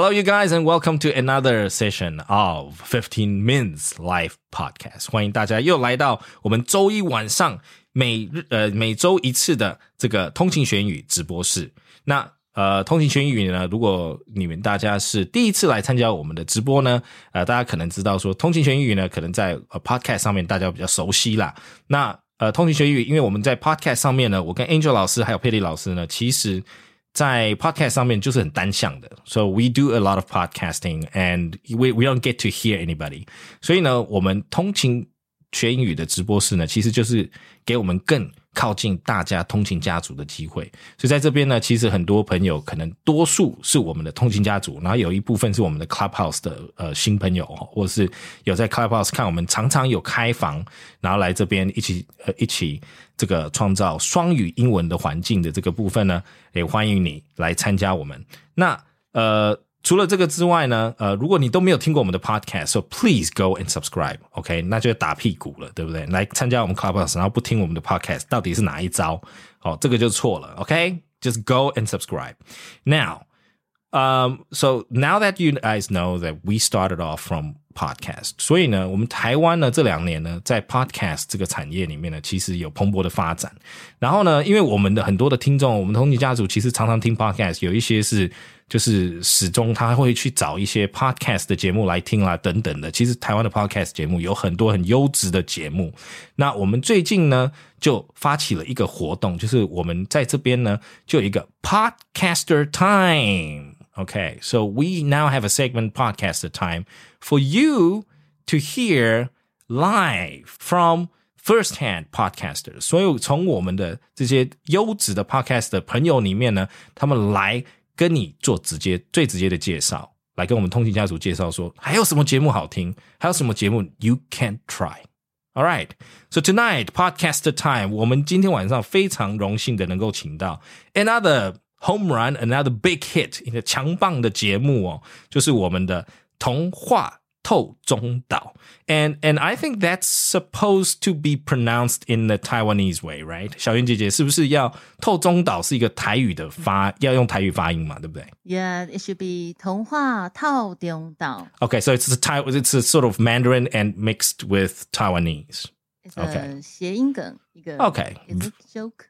Hello, you guys, and welcome to another session of Fifteen Minutes Live Podcast。欢迎大家又来到我们周一晚上每日呃每周一次的这个通勤学英语直播室。那呃，通勤学英语呢，如果你们大家是第一次来参加我们的直播呢，呃，大家可能知道说，通勤学英语呢，可能在呃 Podcast 上面大家比较熟悉啦。那呃，通勤学英语，因为我们在 Podcast 上面呢，我跟 Angel 老师还有佩丽老师呢，其实。在 podcast 上面就是很单向的，so we do a lot of podcasting and we we don't get to hear anybody。所以呢，我们通勤学英语的直播室呢，其实就是给我们更靠近大家通勤家族的机会。所以在这边呢，其实很多朋友可能多数是我们的通勤家族，然后有一部分是我们的 Clubhouse 的呃新朋友，或者是有在 Clubhouse 看我们常常有开房，然后来这边一起呃一起。这个创造双语英文的环境的这个部分呢，也欢迎你来参加我们。那呃，除了这个之外呢，呃，如果你都没有听过我们的 podcast，so please go and subscribe，OK？那就打屁股了，对不对？来参加我们 Clubhouse，然后不听我们的 podcast，到底是哪一招？哦，这个就错了，OK？Just go and subscribe now. Um, so now that you guys know that we started off from podcast，所以呢，我们台湾呢这两年呢，在 podcast 这个产业里面呢，其实有蓬勃的发展。然后呢，因为我们的很多的听众，我们同济家族其实常常听 podcast，有一些是就是始终他会去找一些 podcast 的节目来听啦等等的。其实台湾的 podcast 节目有很多很优质的节目。那我们最近呢，就发起了一个活动，就是我们在这边呢，就有一个 podcaster time。Okay, so we now have a segment podcast time for you to hear live from first-hand podcasters。所以从我们的这些优质的 podcast 的朋友里面呢，他们来跟你做直接最直接的介绍，来跟我们通勤家族介绍说还有什么节目好听，还有什么节目 you can try。All right, so tonight podcast time，我们今天晚上非常荣幸的能够请到 another Home Run Another Big Hit 一个强棒的节目哦，就是我们的童话透中岛，and and I think that's supposed to be pronounced in the Taiwanese way, right？小袁姐姐是不是要透中岛是一个台语的发，要用台语发音嘛，对不对？Yeah, it should be 童话透中岛。Okay, so it's a Thai, it's a sort of Mandarin and mixed with Taiwanese. It's okay. 谐音梗一个。Okay, it's a joke.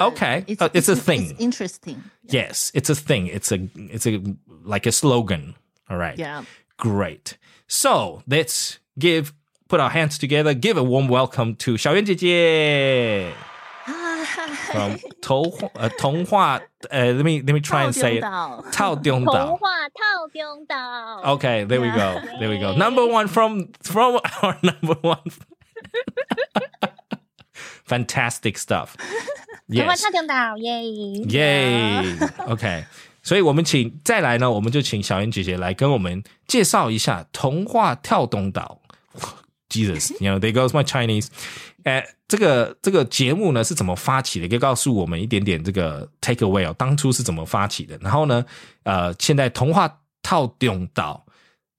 Okay, it's, uh, it's, it's, a thing. It's interesting. Yes, it's a thing. It's a it's a like a slogan. All right. Yeah. Great. So let's give put our hands together. Give a warm welcome to 小圆姐姐 from 童呃童话呃 let me let me try and say it 套中岛童话套中岛 Okay, there we go. There we go. Number one from from our number one. Fantastic stuff. 台湾超强岛耶耶，OK，所以我们请再来呢，我们就请小妍姐姐来跟我们介绍一下童话跳动岛。Jesus，you know there goes my Chinese。哎，这个这个节目呢是怎么发起的？可以告诉我们一点点这个 take away 哦，当初是怎么发起的？然后呢，呃，现在童话跳动岛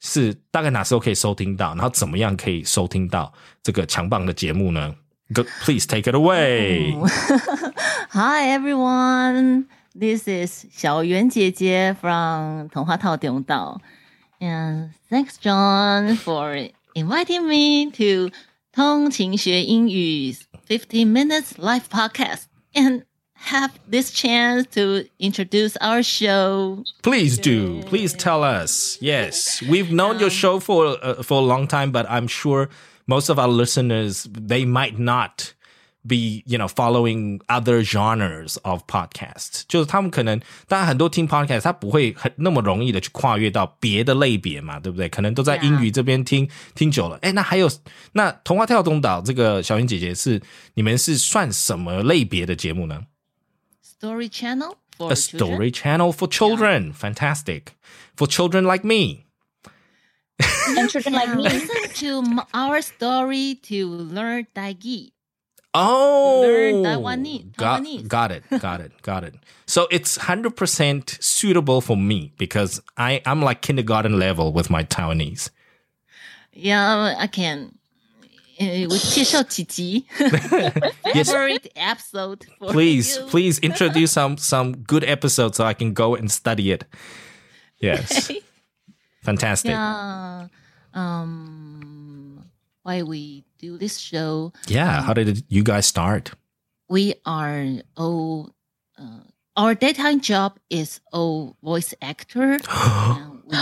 是大概哪时候可以收听到？然后怎么样可以收听到这个强棒的节目呢 Go, please take it away. Hi, everyone. This is Xiao Yuan Jie from Tonghua Tao And thanks, John, for inviting me to Tong Qing Xue 15 Minutes Live Podcast and have this chance to introduce our show. Please do. Please tell us. Yes, we've known um, your show for uh, for a long time, but I'm sure most of our listeners they might not be you know following other genres of podcasts，就是他们可能当然很多听 podcast，他不会很那么容易的去跨越到别的类别嘛，对不对？可能都在英语这边听听久了，哎，那还有那童话跳东岛这个小云姐姐是你们是算什么类别的节目呢？Story channel for a story channel for children, fantastic for children like me. and children like me. Listen to our story to learn Daigi. Oh, learn Taiwanese. Got, got it, got it, got it. So it's hundred percent suitable for me because I I'm like kindergarten level with my Taiwanese. Yeah, I can. Eh, eh, with yes. Favorite episode. please, you. please introduce some some good episodes so I can go and study it. Yes. Fantastic. Yeah. Um, why we do this show? Yeah. How did you guys start? We are all. Uh, our daytime job is all voice actor. we,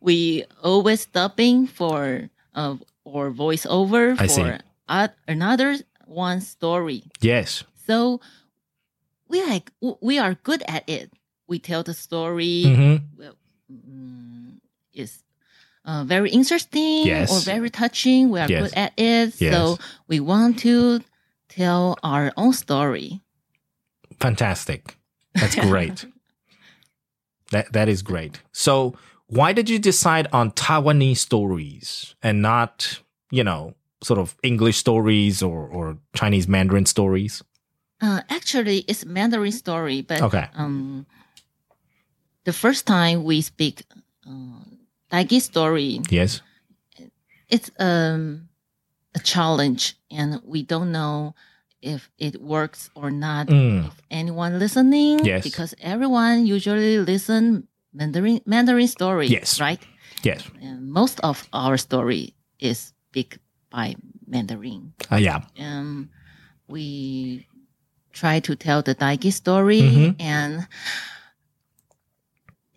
we always dubbing for uh, or voiceover for uh, another one story. yes. So we like we are good at it. We tell the story. hmm Well, mm, is uh, very interesting Yes. or very touching. We are Yes. good at it. Yes. So we want to tell our own story. Fantastic. That's great. that that is great. So why did you decide on Taiwanese stories and not, you know, sort of English stories or, or Chinese Mandarin stories? Uh, actually, it's Mandarin story, but Okay. um, the first time we speak uh, story, Yes. it's um, a challenge, and we don't know if it works or not. Mm. If anyone listening, Yes. because everyone usually listen Mandarin Mandarin story, Yes. right? Yes. And most of our story is speak by Mandarin. Uh, yeah. um, we try to tell the Daigi story Mhm. and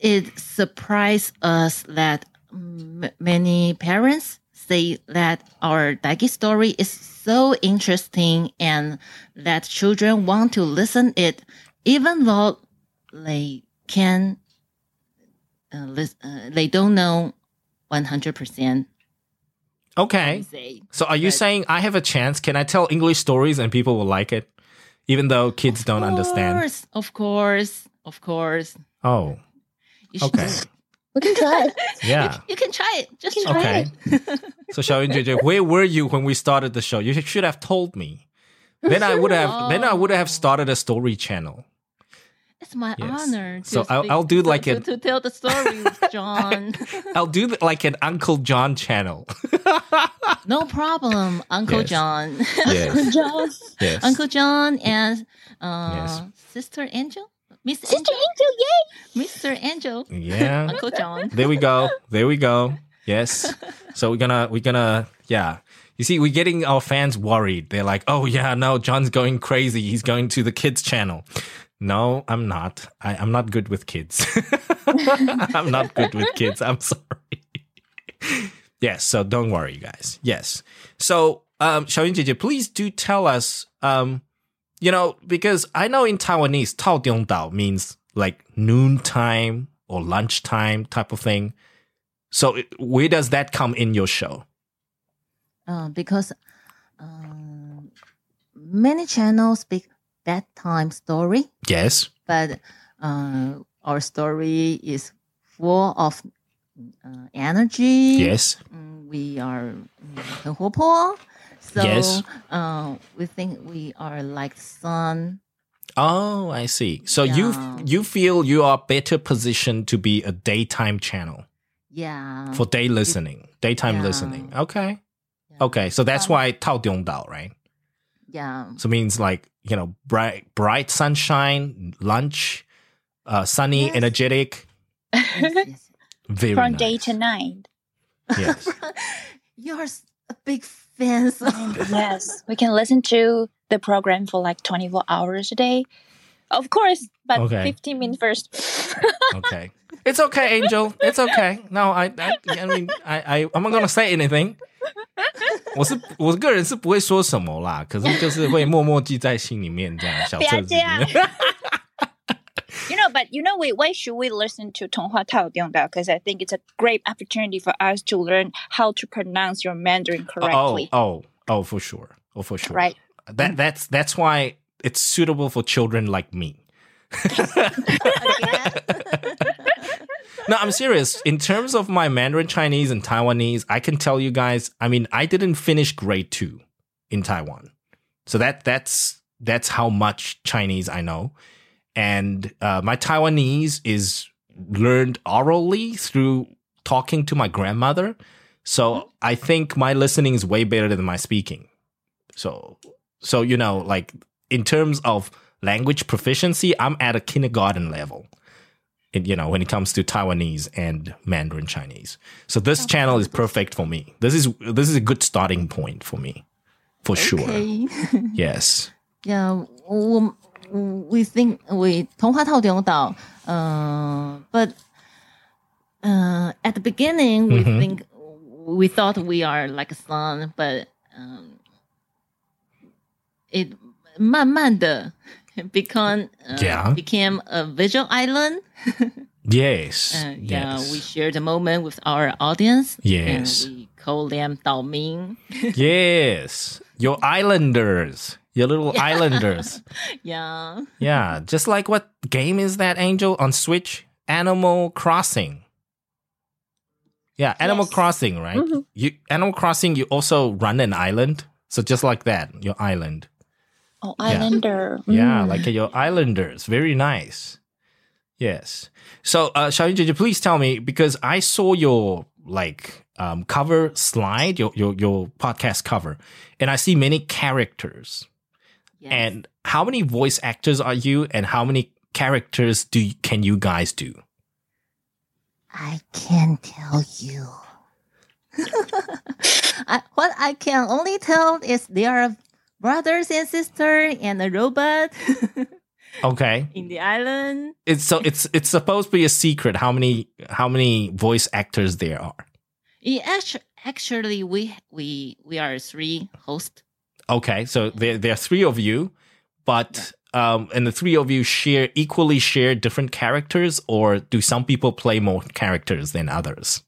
it surprised us that m- many parents say that our Daigi story is so interesting and that children want to listen it even though they can uh, lis- uh, they don't know 100% Okay. say So are you But- saying I have a chance? Can I tell English stories and people will like it? Even though kids don't understand. Of course, of course, of course. Oh, You okay. do. We can try. Yeah. You can try it. Just You can try Okay. it. So Xiaoyun JJ, where were you when we started the show? You should have told me. Then I would have then I would have started a story channel. It's my Yes. honor. To So I'll- I'll do to- like to, a- to tell the story, John. I'll do like an Uncle John channel. no problem, Uncle Yes. John. yes. John. Yes. Uncle John and uh, Yes. Sister Angel, Miss Sister Angel, Angel, yay! Mr. Angel, Yeah. Uncle John. There we go. There we go. Yes. So we're gonna we're gonna yeah. You see, we're getting our fans worried. They're like, "Oh yeah, no, John's going crazy. He's going to the kids channel." No, I'm not. I, I'm not good with kids. I'm not good with kids. I'm sorry. yes. So don't worry, you guys. Yes. So, um, Xiaoyun Jie, please do tell us, um, you know, because I know in Taiwanese, 套中岛 means like noontime or lunchtime type of thing. So it- where does that come in your show? Uh, because um, many channels speak bedtime story. Yes. but uh, our story is full of uh, energy. Yes. Mm, we are mm, 很活泼. so yes. Uh, we think we are like sun. Oh, I see. So yeah. you you feel you are better positioned to be a daytime channel. Yeah. For day listening, it, daytime yeah. listening. Okay. Yeah. Okay. So that's um, why Tao dong Dao, right? Yeah. So it means like, you know, bright bright sunshine, lunch, uh, sunny, yes. energetic. Yes, yes. Very From nice. day to night. Yes. You're a big fan. So yes, we can listen to the program for like 24 hours a day. Of course, but Okay. 15 minutes first. Okay. It's okay, Angel. It's okay. No, I, I, I mean, I, I, I'm not gonna say anything. 我是我个人是不会说什么啦，可是就是会默默记在心里面这样小不要册子里这样面。 you know, but you know, why should we listen to Tonghua Tao Because I think it's a great opportunity for us to learn how to pronounce your Mandarin uh, oh, correctly. Oh, oh, oh, for sure. Oh, for sure. Right. That that's that's why it's suitable for children like me. no, I'm serious. In terms of my Mandarin Chinese and Taiwanese, I can tell you guys. I mean, I didn't finish grade two in Taiwan, so that that's that's how much Chinese I know. And uh, my Taiwanese is learned orally through talking to my grandmother. So I think my listening is way better than my speaking. So so you know, like in terms of language proficiency, I'm at a kindergarten level. It, you know, when it comes to Taiwanese and Mandarin Chinese. So this channel is perfect for me. This is this is a good starting point for me. For sure. Okay. Yes. Yeah, 我 we think we 童话套顶岛, uh, but uh, at the beginning we Mhm. think we thought we are like a son, but um, it 慢慢的 become uh, Yeah. became a visual island. Yes. Uh, yeah, yes. we share the moment with our audience. Yes. and we call them 岛民. yes. Your islanders. Your little islanders. Yeah. Yeah, just like what game is that, Angel, on Switch? Animal Crossing. Yeah, Animal Yes. Crossing, right? Mhm. You Animal Crossing, you also run an island. So just like that, your island. Oh, Islander. Yeah, Mm. like your islanders. Very nice. Yes. So, uh, Xiaoyun Jeje, please tell me because I saw your like um, cover slide, your, your your podcast cover, and I see many characters. Yes. And how many voice actors are you, and how many characters do you, can you guys do? I can't tell you. I, what I can only tell is they are brothers and sisters and a robot Okay, in the island. it's so it's it's supposed to be a secret how many how many voice actors there are. Yeah, actually, actually, we we we are three hosts. Okay, so there there are three of you, but um, and the three of you share equally share different characters, or do some people play more characters than others?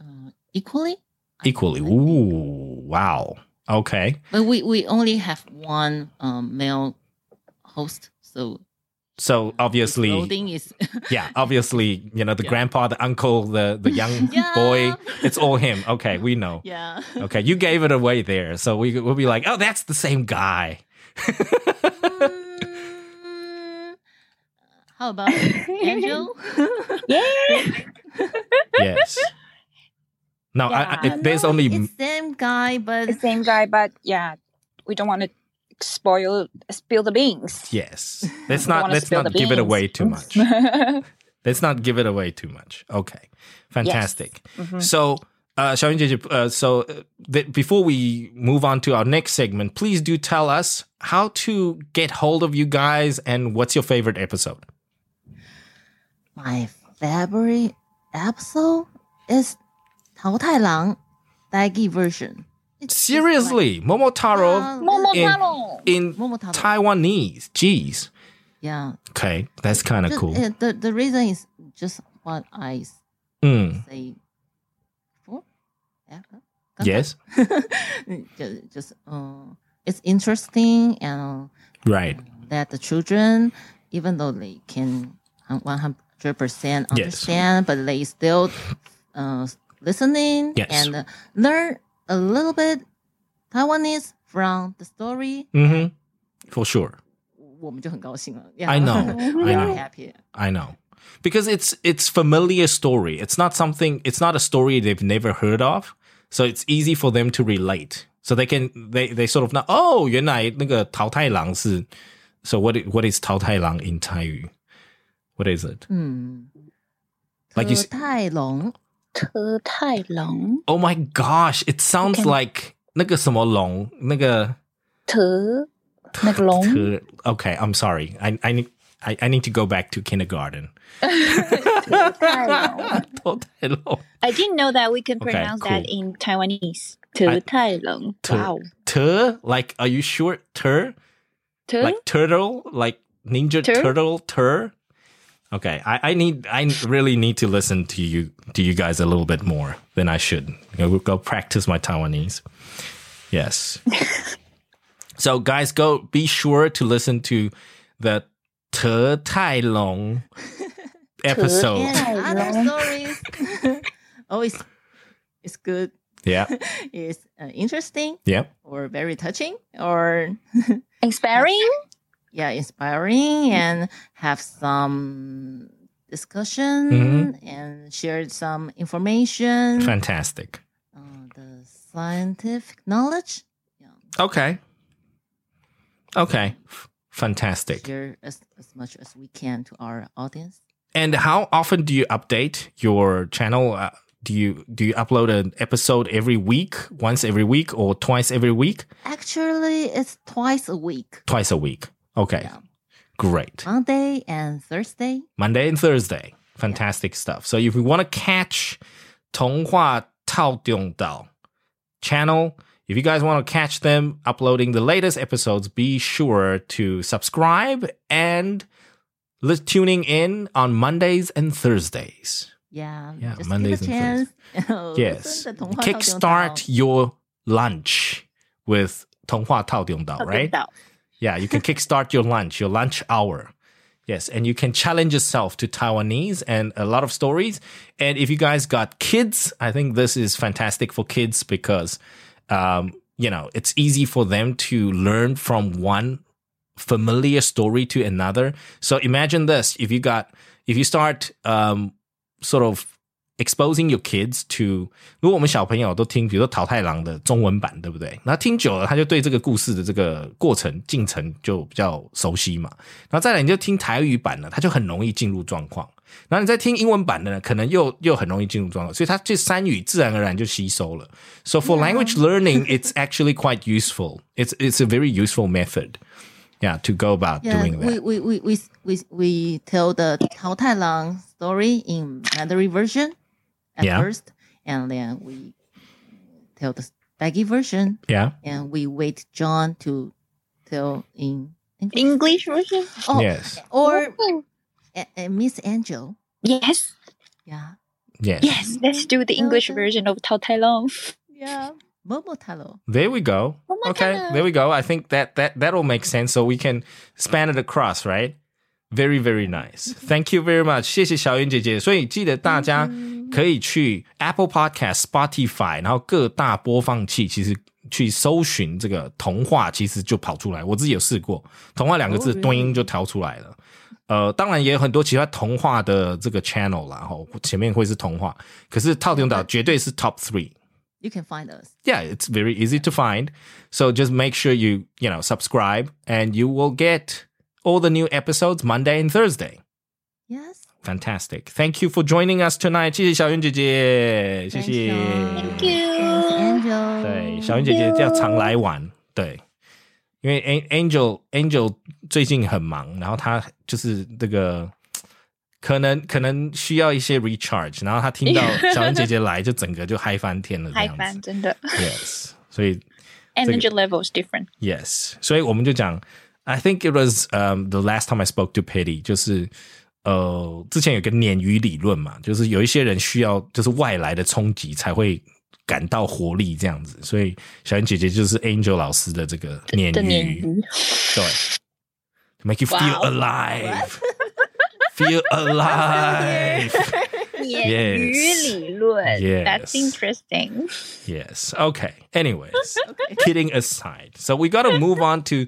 Uh, equally, Equally. Ooh, wow. Okay, but we we only have one um, male host, so so obviously, clothing is yeah, obviously, you know, the Yeah. grandpa, the uncle, the the young Yeah. boy, it's all him. Okay, we know. yeah. Okay, you gave it away there, so we we'll be like, oh, that's the same guy. Mm, how about Angel? Yeah. Yes. No, I, I, if there's No, only it's the same guy, but the same guy, but yeah, we don't want to spoil spill the beans. Yes. Let's not let's not give beans. it away too much. let's not give it away too much. Okay. Fantastic. Yes. Mm-hmm. So uh, uh, so uh, th- before we move on to our next segment, please do tell us how to get hold of you guys and what's your favorite episode. My favorite episode is Tao Tai Lang Daigi version. Seriously, Momotaro Momotaro. in Momotaro. Taiwanese. Jeez. Yeah. Okay, that's kind of cool. uh, the the reason is just what I Mm, say before. Yeah. yes, just, just uh, it's interesting and right. that the children, even though they can one hundred percent Yes. understand, but they still uh, listening Yes. and uh, learn a little bit Taiwanese from the story. Mm-hmm. For sure. 我们就很高兴了。Yeah. I know, we I are know. happy. I know. Because it's it's familiar story. It's not something it's not a story they've never heard of. So it's easy for them to relate. So they can they they sort of know, oh, 原来那个桃太郎是 So what i- what is 桃太郎 in Thai? What is it? 嗯， Like you 特 s- 泰龙 特太郎 Oh my gosh, it sounds Okay. like 那个什么龙，那个特那个龙特 Okay, I'm sorry. I I need I, I need to go back to kindergarten. 特太郎。桃太郎 I didn't know that we can Okay, pronounce that cool. in Taiwanese. 特太郎. Ter- Wow. Ter, like are you sure? Ter? 特 like turtle, like ninja Tur? turtle, tur. Okay, I, I need I really need to listen to you to you guys a little bit more than I should. You know, go practice my Taiwanese. Yes. so guys, go be sure to listen to the Te Tai Long episode. and other Long. stories. Always, it's good. Yeah, It's uh, interesting yeah. or very touching or inspiring. Yeah, inspiring and have some discussion Mm-hmm. and share some information. Fantastic. Uh, the scientific knowledge. Yeah. Okay. Okay. F- Fantastic. share as, as much as we can to our audience. And how often do you update your channel? Uh, do you do you upload an episode every week, once every week, or twice every week? Actually, it's twice a week. Twice a week. Okay, Yeah. great. Monday and Thursday. Monday and Thursday. Fantastic stuff. So if you want to catch 童话套用岛 channel, if you guys want to catch them uploading the latest episodes, be sure to subscribe and li- tuning in on Mondays and Thursdays. Yeah. Yeah, just Mondays give a and chance. Yes. 真的童话套用岛 Kickstart your lunch with 童话套用岛, right? Yeah, you can kickstart your lunch, your lunch hour. Yes, and you can challenge yourself to Taiwanese and a lot of stories. And if you guys got kids, I think this is fantastic for kids because, um, you know, it's easy for them to learn from one familiar story to another. So imagine this: if you got, if you start, um, sort of exposing your kids to，如果我们小朋友都听，比如说桃太郎的中文版，对不对？那听久了，他就对这个故事的这个过程进程就比较熟悉嘛。然后再来，你就听台语版呢，他就很容易进入状况。然后你再听英文版的呢，可能又又很容易进入状况，所以他这三语自然而然就吸收了。So for language learning, it's actually quite useful. It's it's a very useful method. Yeah, to go about Yeah, doing that. we, we, we, we, we, we tell the Tao Tai Lang story in Mandarin version at Yeah. first, and then we tell the Daigi version, yeah. and we wait John to tell in English. English version? Oh, Yes. or Oh, a, a Miss Angel. yes. Yeah. Yes. Yes. Let's do the English version of Tao Tai Long. Yeah. Momotaro. There we go. My okay, there we go. I think that that that'll make sense. So we can span it across, right? Very very nice. Thank you very much. 谢谢小云姐姐。所以记得大家可以去 Apple Podcast、Spotify，然后各大播放器，其实去搜寻这个童话，其实就跑出来。我自己有试过，童话两个字 Oh, really? 端音就调出来了。呃，当然也有很多其他童话的这个 channel 啦，吼，前面会是童话，可是套丁岛绝对是 top three。 You can find us. yeah, it's very easy to find. So just make sure you, you know, subscribe and you will get all the new episodes Monday and Thursday. Yes. Fantastic. Thank you for joining us tonight. 谢谢小云姐姐，谢谢。 Thank Thanks, you. Angel. 对，小云姐姐要常来玩。对，因为 An- Angel Angel 最近很忙，然后她就是这个可能可能需要一些 recharge，然后她听到小云姐姐来，就整个就嗨翻天了这嗨样子。翻真的 Yes，所以 energy level is different. Yes，所以我们就讲 ，I think it was um the last time I spoke to Petty，就是呃之前有个鲶鱼理论嘛，就是有一些人需要就是外来的冲击才会感到活力这样子，所以小云姐姐就是 Angel 老师的这个鲶的鲶鱼，鱼对，to make you feel Wow. alive，feel alive。鲶鱼理论 Yes. That's interesting. Yes. Okay. Anyways, kidding aside. So we got to move on to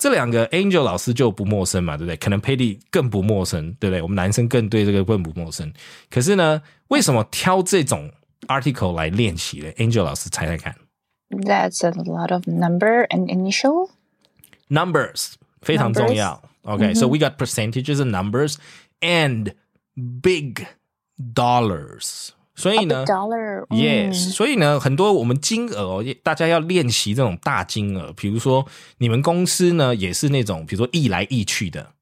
这两个 Angel 老师就不陌生嘛，对不对？可能 Patty 更不陌生，对不对？我们男生更对这个更不陌生。可是呢，为什么挑这种 article 来练习呢？Angel 老师猜猜看 That's a lot of number and initial. ，numbers 非常重要。Okay, so we got percentages and numbers and big dollars。 所以呢 Yes，、所以呢，很多我们金额哦，大家要练习这种大金额，比如说你们公司呢也是那种，比如说易来易去的，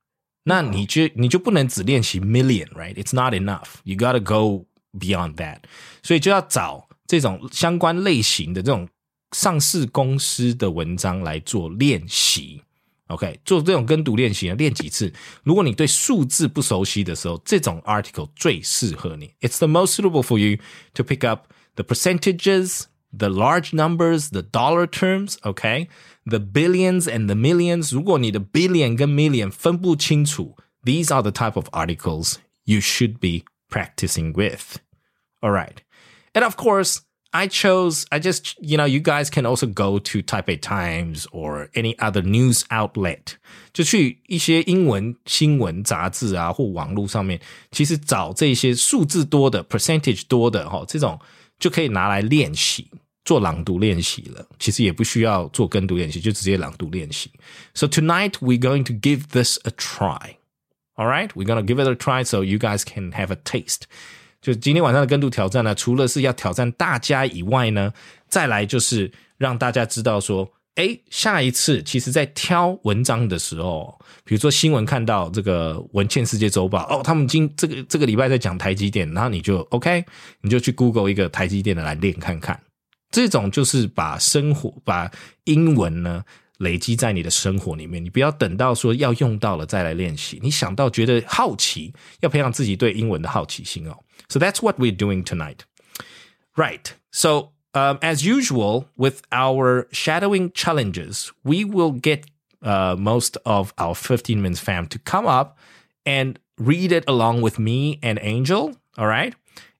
那你就你就不能只练习 million，right？It's not enough. You gotta go beyond that. 所以就要找这种相关类型的这种上市公司的文章来做练习。OK，做这种跟读练习呢，练几次。如果你对数字不熟悉的时候，这种 article 最适合你。It's the most suitable for you to pick up the percentages, the large numbers, the dollar terms. OK，the billions and the millions。如果你的 billion 跟 million 分不清楚 these are the type of articles you should be practicing with. All right. And of course, I chose, I just, you know, you guys can also go to Taipei Times or any other news outlet，就去一些英文新闻杂志啊或网络上面，其实找这些数字多的、percentage 多的哈、哦，这种就可以拿来练习。做朗读练习了，其实也不需要做跟读练习，就直接朗读练习。So tonight we're going to give this a try. All right, we're gonna give it a try so you guys can have a taste. 就今天晚上的跟读挑战呢，除了是要挑战大家以外呢，再来就是让大家知道说，哎，下一次其实在挑文章的时候，比如说新闻看到这个《文茜世界周报》哦，他们今这个这个礼拜在讲台积电，然后你就 OK，你就去 Google 一个台积电的来练看看。这种就是把生活把英文呢累积在你的生活里面，你不要等到说要用到了再来练习。你想到觉得好奇，要培养自己对英文的好奇心哦。So that's what we're doing tonight. Right. So, um, as usual, with our shadowing challenges, we will get uh, most of our 15 minutes fam to come up and read it along with me and Angel. All right.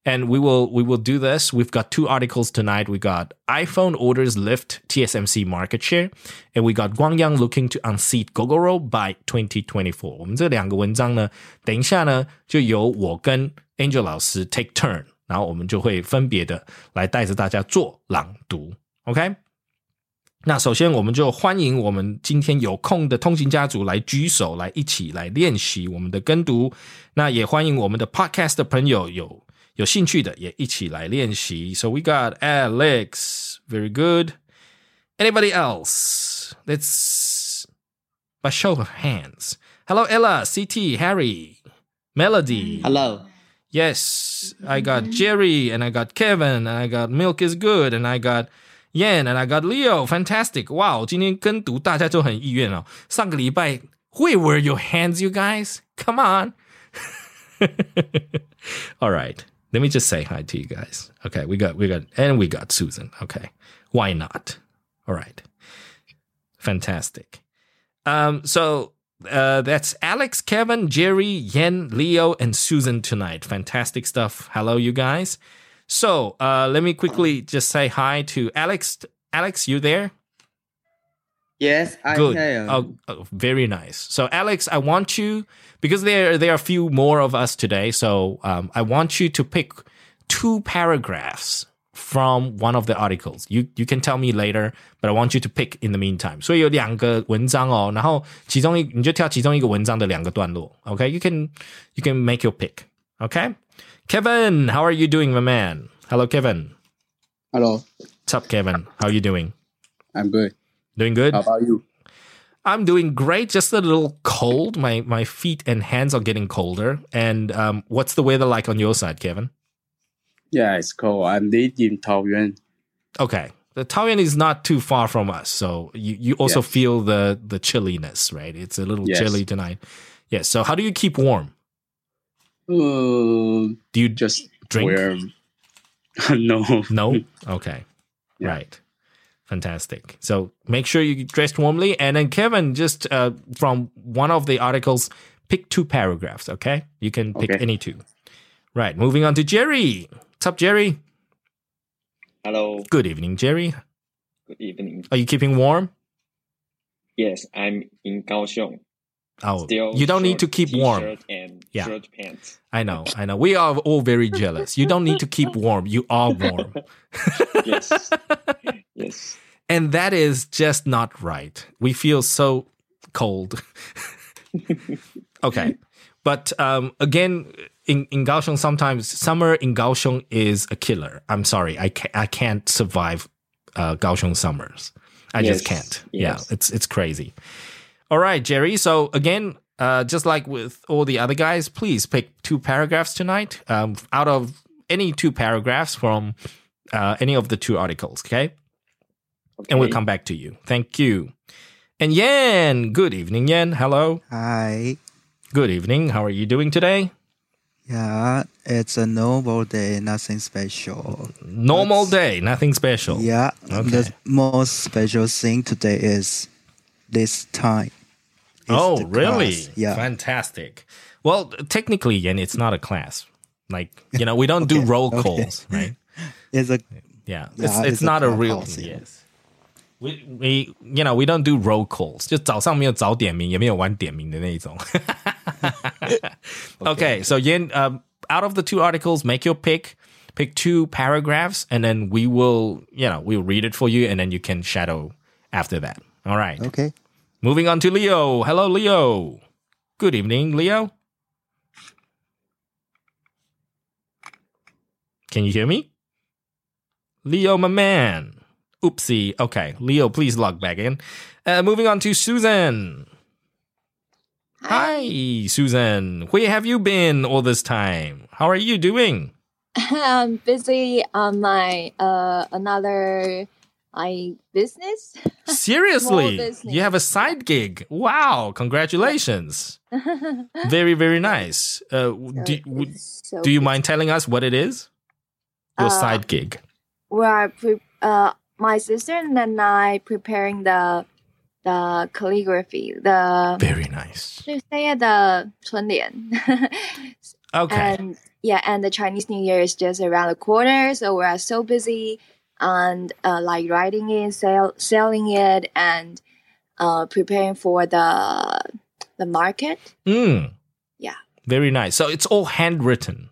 And we will we will do this. We've got two articles tonight. We got iPhone orders lift TSMC market share, and we got Kwang Yang looking to unseat Gogoro by 2024。我们这两个文章呢，等一下呢，就由我跟 Angel 老师 take turn，然后我们就会分别的来带着大家做朗读。OK。那首先，我们就欢迎我们今天有空的通勤家族来举手，来一起来练习我们的跟读。那也欢迎我们的 Podcast 的朋友有有兴趣的也一起来练习。So we got Alex, very good. Anybody else? Let's by show of hands. Hello, Ella, CT, Harry, Melody. Hello. Yes, I got Jerry and I got Kevin and I got Milk is good and I got Yan and I got Leo. Fantastic! Wow，今天跟读大家就很意愿哦。上个礼拜，Where were your hands, you guys? Come on. All right. Let me just say hi to you guys. Okay, we got we got and we got Susan. Okay. Why not? All right. Fantastic. Um so uh, that's Alex, Kevin, Jerry, Yen, Leo, and Susan tonight. Fantastic stuff. Hello, you guys. So uh, let me quickly just say hi to Alex. Alex, you there? Yes, I Good. am. Oh, oh, very nice. So, Alex, I want you because there there are a few more of us today. So, um, I want you to pick two paragraphs from one of the articles. You you can tell me later, but I want you to pick in the meantime. 所以有两个文章哦，然后其中一你就挑其中一个文章的两个段落。Okay, you can you can make your pick. Okay, Kevin, how are you doing, my man? Hello, Kevin. Hello, What's up, Kevin? How are you doing? I'm good. Doing good. How about you? I'm doing great. Just a little cold. My my feet and hands are getting colder. And um, what's the weather like on your side, Kevin? Yeah, it's cold. I'm lived in Taoyuan. Okay, the Taoyuan is not too far from us, so you, you also Yes. feel the the chilliness, right? It's a little Yes. chilly tonight. Yes. So how do you keep warm? Uh, Do you just drink? wear. no. No. Okay. Yeah. Right. Fantastic. So make sure you get dressed warmly, and then Kevin, just uh, from one of the articles, pick two paragraphs. Okay, you can pick Okay. any two. Right. Moving on to Jerry. What's up, Jerry? Hello, Good evening, Jerry. good evening. Are you keeping warm? Yes, I'm in Kaohsiung. Oh, Still, you don't need to keep warm. and Yeah. pants. I know, I know. We are all very jealous. You don't need to keep warm. You are warm. Yes, yes. And that is just not right. We feel so cold. okay. But um, again, in, in Kaohsiung, sometimes summer in Kaohsiung is a killer. I'm sorry. I, ca- I can't survive uh, Kaohsiung summers. I just can't. yes. Yeah, it's, it's crazy. All right, Jerry. So again, uh, just like with all the other guys, please pick two paragraphs tonight um, out of any two paragraphs from uh, any of the two articles. Okay and we'll come back to you. Thank you. And Yan, good evening, Yan. Hello. Hi. Good evening. How are you doing today? Yeah, it's a normal day, nothing special. Normal day, nothing special. Yeah, Okay. the most special thing today is this time. oh, really? class. Yeah. Fantastic. Well, technically, Yen, it's not a class. Like, you know, we don't do Okay, roll okay. calls, right? It's a Yeah. Yeah, It's, it's it's not a real, clubhouse, yeah. yes We, we, you know, we don't do roll calls. 就早上没有早点名，也没有晚点名的那一种。okay, so Yen, um, out of the two articles, make your pick. Pick two paragraphs, and then we will, you know, we'll read it for you, and then you can shadow after that. All right. okay. Moving on to Leo. Hello, Leo. Good evening, Leo. Can you hear me? Leo, my man. Oopsie. Okay, Leo, please log back in. Uh, moving on to Susan. Hi, Susan. Where have you been all this time? How are you doing? I'm busy on my uh another my business. Seriously, business. you have a side gig. Wow, congratulations. very, very nice. Uh, do, So would- it's so do you mind telling us what it is? Your Uh, side gig. We are pre- uh my sister and I preparing the the calligraphy. The very nice. Say the 春联. okay. And yeah, and the Chinese New Year is just around the corner, so we are so busy and uh, like writing it, sell, selling it, and uh, preparing for the the market. Mm. Yeah. Very nice. So it's all handwritten.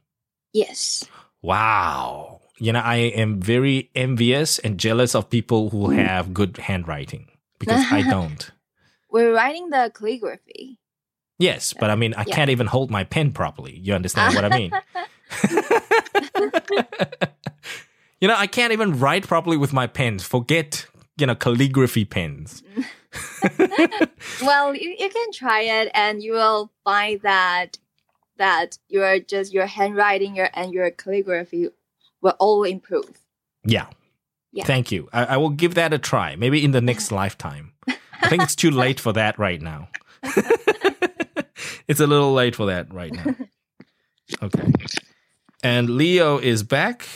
Yes. Wow. You know, I am very envious and jealous of people who have good handwriting because I don't. we're writing the calligraphy Yes, but I mean, I Yeah. can't even hold my pen properly. You understand what I mean? you know, I can't even write properly with my pens. Forget, you know, calligraphy pens. well you, you can try it and you will find that that your just your handwriting your and your calligraphy will all improve Yeah. Yeah. Thank you. I, I will give that a try. Maybe in the next lifetime. I think it's too late for that right now. it's a little late for that right now. Okay. And Leo is back.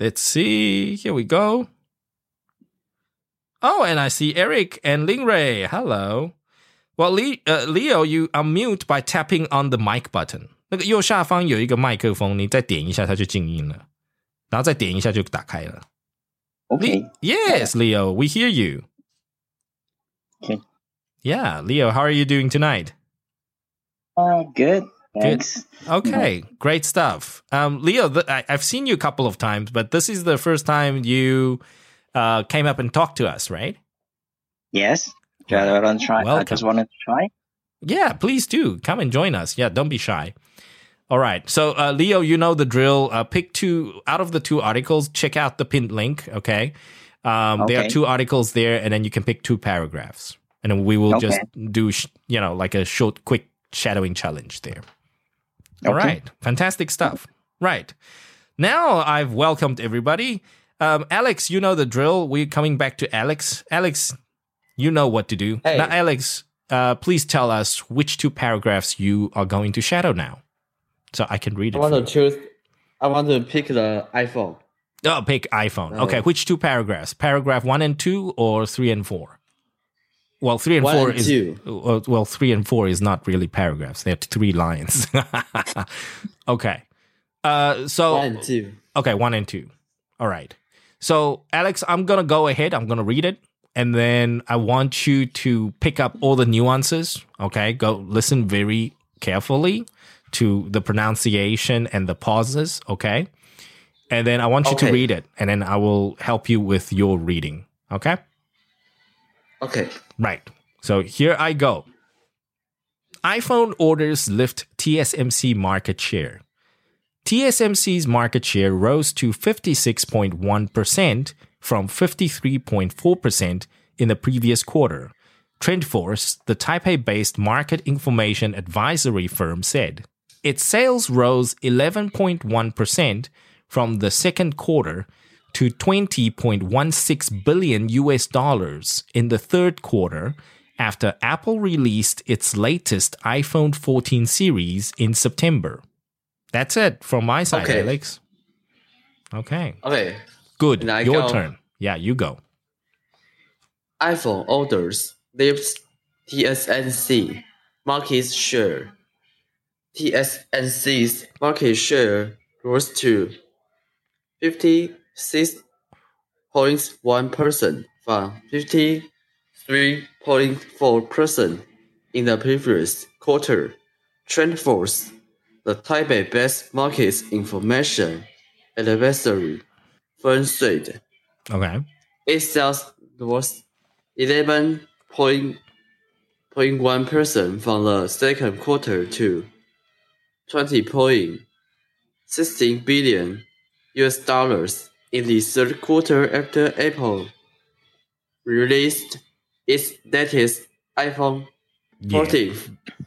Let's see. Here we go. Oh, and I see Eric and Ling Ray. Hello. Well, Le- uh, Leo, you unmute by tapping on the mic button. 那个右下方有一个麦克风，你再点一下它就静音了， 然后再点一下就打开了。 Okay. Le- yes, Leo, we hear you. Okay. Yeah, Leo, how are you doing tonight? Uh, good. Thanks. Okay, great stuff. Um, Leo, th- I- I've seen you a couple of times, but this is the first time you uh, came up and talked to us, right? Yes. Just want to try. I Welcome. just wanted to try. Yeah, please do come and join us. Yeah, don't be shy. All right. So, uh, Leo, you know the drill. Uh, pick two out of the two articles. Check out the pinned link. Okay. Um, There are two articles there, and then you can pick two paragraphs, and then we will Okay. just do, sh- you know, like a short, quick shadowing challenge there. All Okay. right. Fantastic stuff. Right. Now I've welcomed everybody. Um, Alex, you know the drill. We're coming back to Alex. Alex, you know what to do. Hey. Now, Alex, uh, please tell us which two paragraphs you are going to shadow now, so I can read it. I want to you. choose. I want to pick the iPhone. Oh, pick iPhone. Oh. Okay, which two paragraphs? Paragraph one and two, or three and four? Well, three and four and is two. uh, well, three and four is not really paragraphs. They're three lines. okay. Uh, so One and two. Okay, one and two. All right. So, Alex, I'm going to go ahead. I'm going to read it. And then I want you to pick up all the nuances. Okay. Go listen very carefully to the pronunciation and the pauses. Okay. And then I want you to read it. And then I will help you with your reading. Okay. Okay. Right. So here I go. iPhone orders lift TSMC market share. TSMC's market share rose to 56.1% from 53.4% in the previous quarter. TrendForce, the Taipei based market information advisory firm, said. Its sales rose 11.1% from the second quarter to 20.16 billion US dollars in the third quarter after Apple released its latest iPhone 14 series in September. That's it from my side, Okay. Alex. Okay. Okay. Good. Your go. turn. Yeah, you go. iPhone orders lifts TSMC market share. TSMC's market share rose to 56.1% from 53.4% in the previous quarter. TrendForce, the Taipei-based markets information advisory firm said Okay. its sales was 11.1% from the second quarter to 20.16 billion US dollars in the third quarter after Apple released its latest iPhone 14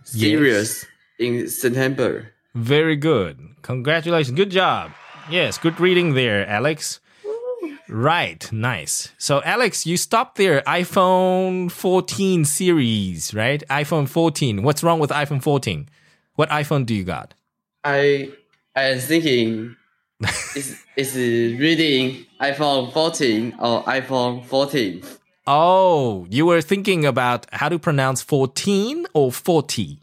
series in September. Very good. Congratulations. Good job. Yes, good reading there, Alex. Right, nice. So, Alex, you stopped there. iPhone 14 series, right? iPhone 14. What's wrong with iPhone 14? What iPhone do you got? I I am thinking is is reading iPhone 14 or iPhone 14. Oh, you were thinking about how to pronounce 14 or 40,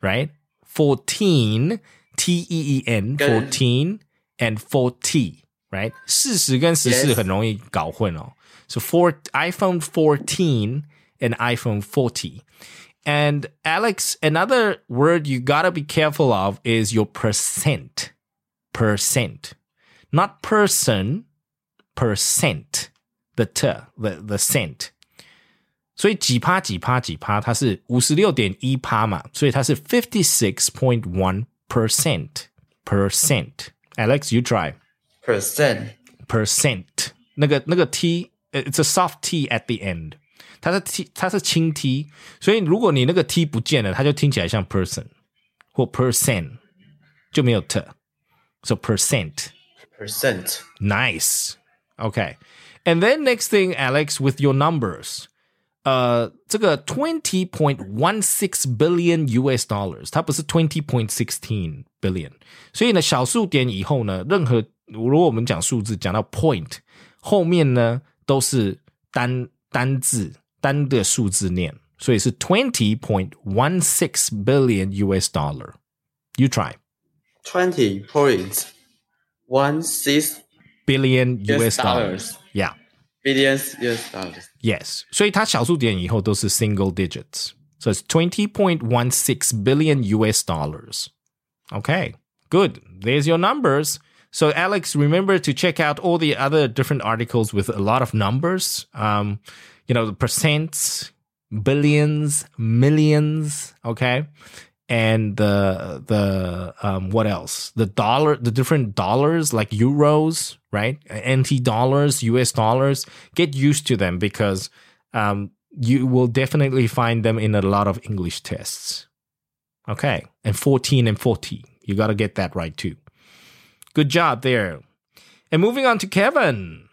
right? 14, T E E N, 14 and 40, right? 事实跟十四 Yes. 很容易搞混哦。So for iPhone 14 and iPhone 40. And Alex, another word you gotta be careful of is your percent. Percent. Not person, percent. The t, the, the cent. 所以几趴几趴几趴，它是五十六点一趴嘛，所以它是 fifty six point one percent percent. Alex, you try Percent. percent 那个那个 t 呃，it's a soft t at the end， 它是 t 它是轻 t，所以如果你那个 t 不见了，它就听起来像 person 或 percent 就没有 t。So percent, Percent. nice, okay. And then next thing, Alex, with your numbers. 呃，这个 twenty point one six billion US dollars，它不是 twenty point sixteen billion，所以呢，小数点以后呢，任何如果我们讲数字，讲到 point 后面呢，都是单单字单的数字念，所以是 twenty point one six billion US dollar。You try Twenty point one six billion US US dollars. dollars. Yeah. billions US dollars. Yes，所以它小数点以后都是 single digits. So it's 20.16 billion US dollars. Okay, good. There's your numbers. So Alex, remember to check out all the other different articles with a lot of numbers. Um, you know, the percents, billions, millions, okay? And the the um what else? The dollar the different dollars like euros, right? NT dollars, US dollars. Get used to them because um you will definitely find them in a lot of English tests. Okay. And 14 and 40. You got to get that right too. Good job there. And moving on to Kevin.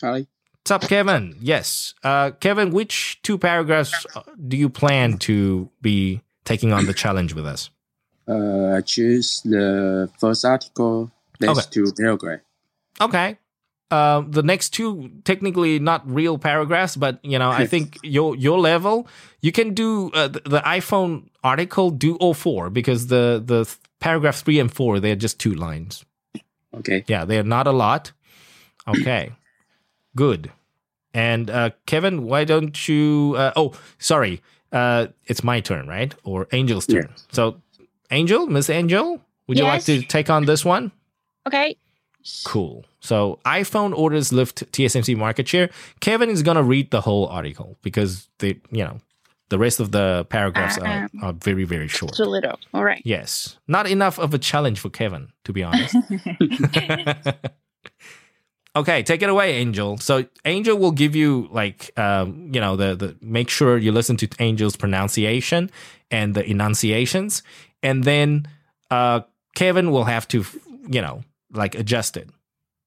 Hi. What's up, Kevin? Yes. Uh, Kevin, which two paragraphs uh, do you plan to be taking on the challenge with us? Uh, I choose the first article next to paragraph. Okay. Uh, the next two technically not real paragraphs, but you know I think your your level you can do uh, the, the iPhone article do all four because the the paragraph three and four they're just two lines. Okay. Yeah, they're not a lot. Okay, good. And uh, Kevin, why don't you? Uh, oh, sorry. Uh, it's my turn, right? Or Angel's turn. Yeah. So, Angel, Miss Angel, would you like to take on this one? Okay. Cool. So iPhone orders lift TSMC market share. Kevin is gonna read the whole article because they, you know, the rest of the paragraphs are, are very very short. A little. All right. Yes, not enough of a challenge for Kevin, to be honest. okay, take it away, Angel. So Angel will give you like, um, you know, the the make sure you listen to Angel's pronunciation and the enunciations, and then uh, Kevin will have to, you know, like adjust it.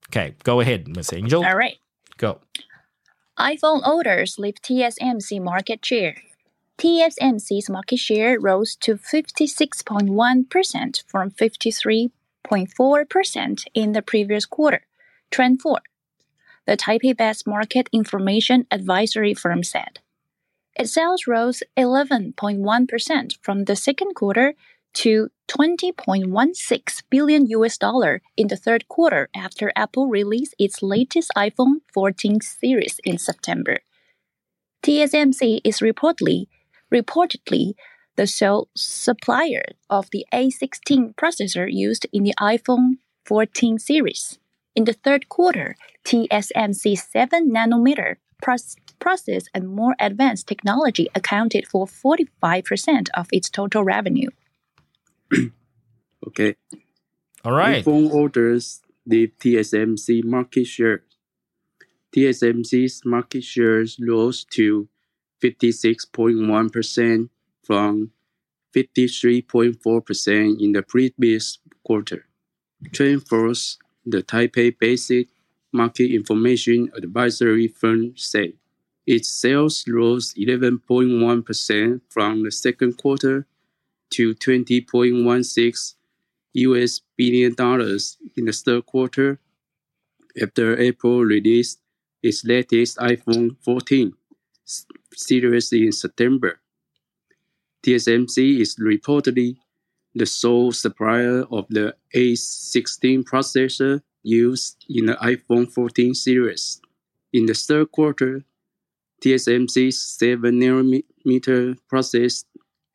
Okay, go ahead, Miss Angel. All right. Go. iPhone orders lift TSMC market share. TSMC's market share rose to 56.1% from 53.4% in the previous quarter. TrendForce. The Taipei based market information advisory firm said. Its sales rose 11.1% from the second quarter to 20.16 billion US dollar in the third quarter after Apple released its latest iPhone 14 series in September. TSMC is reportedly reportedly the sole supplier of the A16 processor used in the iPhone 14 series. In the third quarter, TSMC's 7 nanometer proc- process and more advanced technology accounted for 45% of its total revenue. Okay. All right. iPhone orders leave TSMC market share. TSMC's market shares rose to 56.1% from 53.4% in the previous quarter. TrendForce, the Taipei Basic Market Information Advisory firm, said its sales rose 11.1% from the second quarter to 20.16 US billion dollars in the third quarter after Apple released its latest iPhone 14 s- series in September. TSMC is reportedly the sole supplier of the A16 processor used in the iPhone 14 series. In the third quarter, TSMC's 7 nanometer process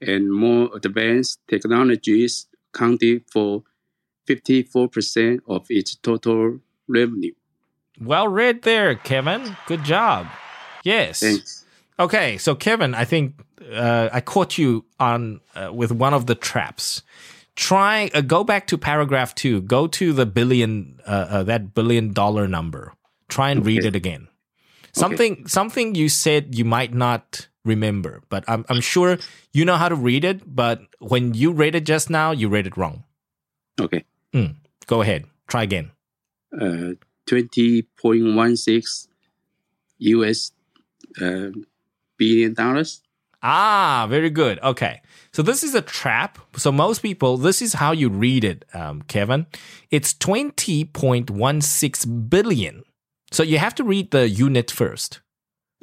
and more advanced technologies accounted for 54% of its total revenue. Well read there, Kevin. Good job. Yes. Thanks. Okay, so Kevin, I think uh, I caught you on uh, with one of the traps. Try uh, go back to paragraph two. Go to the billion uh, uh, that billion dollar number. Try and read it again. Something something you said you might not remember, but I'm I'm sure you know how to read it. But when you read it just now, you read it wrong. Okay. Go ahead. Try again. Uh, 20.16 US uh, billion dollars. Ah, very good. Okay. So this is a trap. So most people, this is how you read it, um, Kevin. It's 20.16 billion. So you have to read the unit first.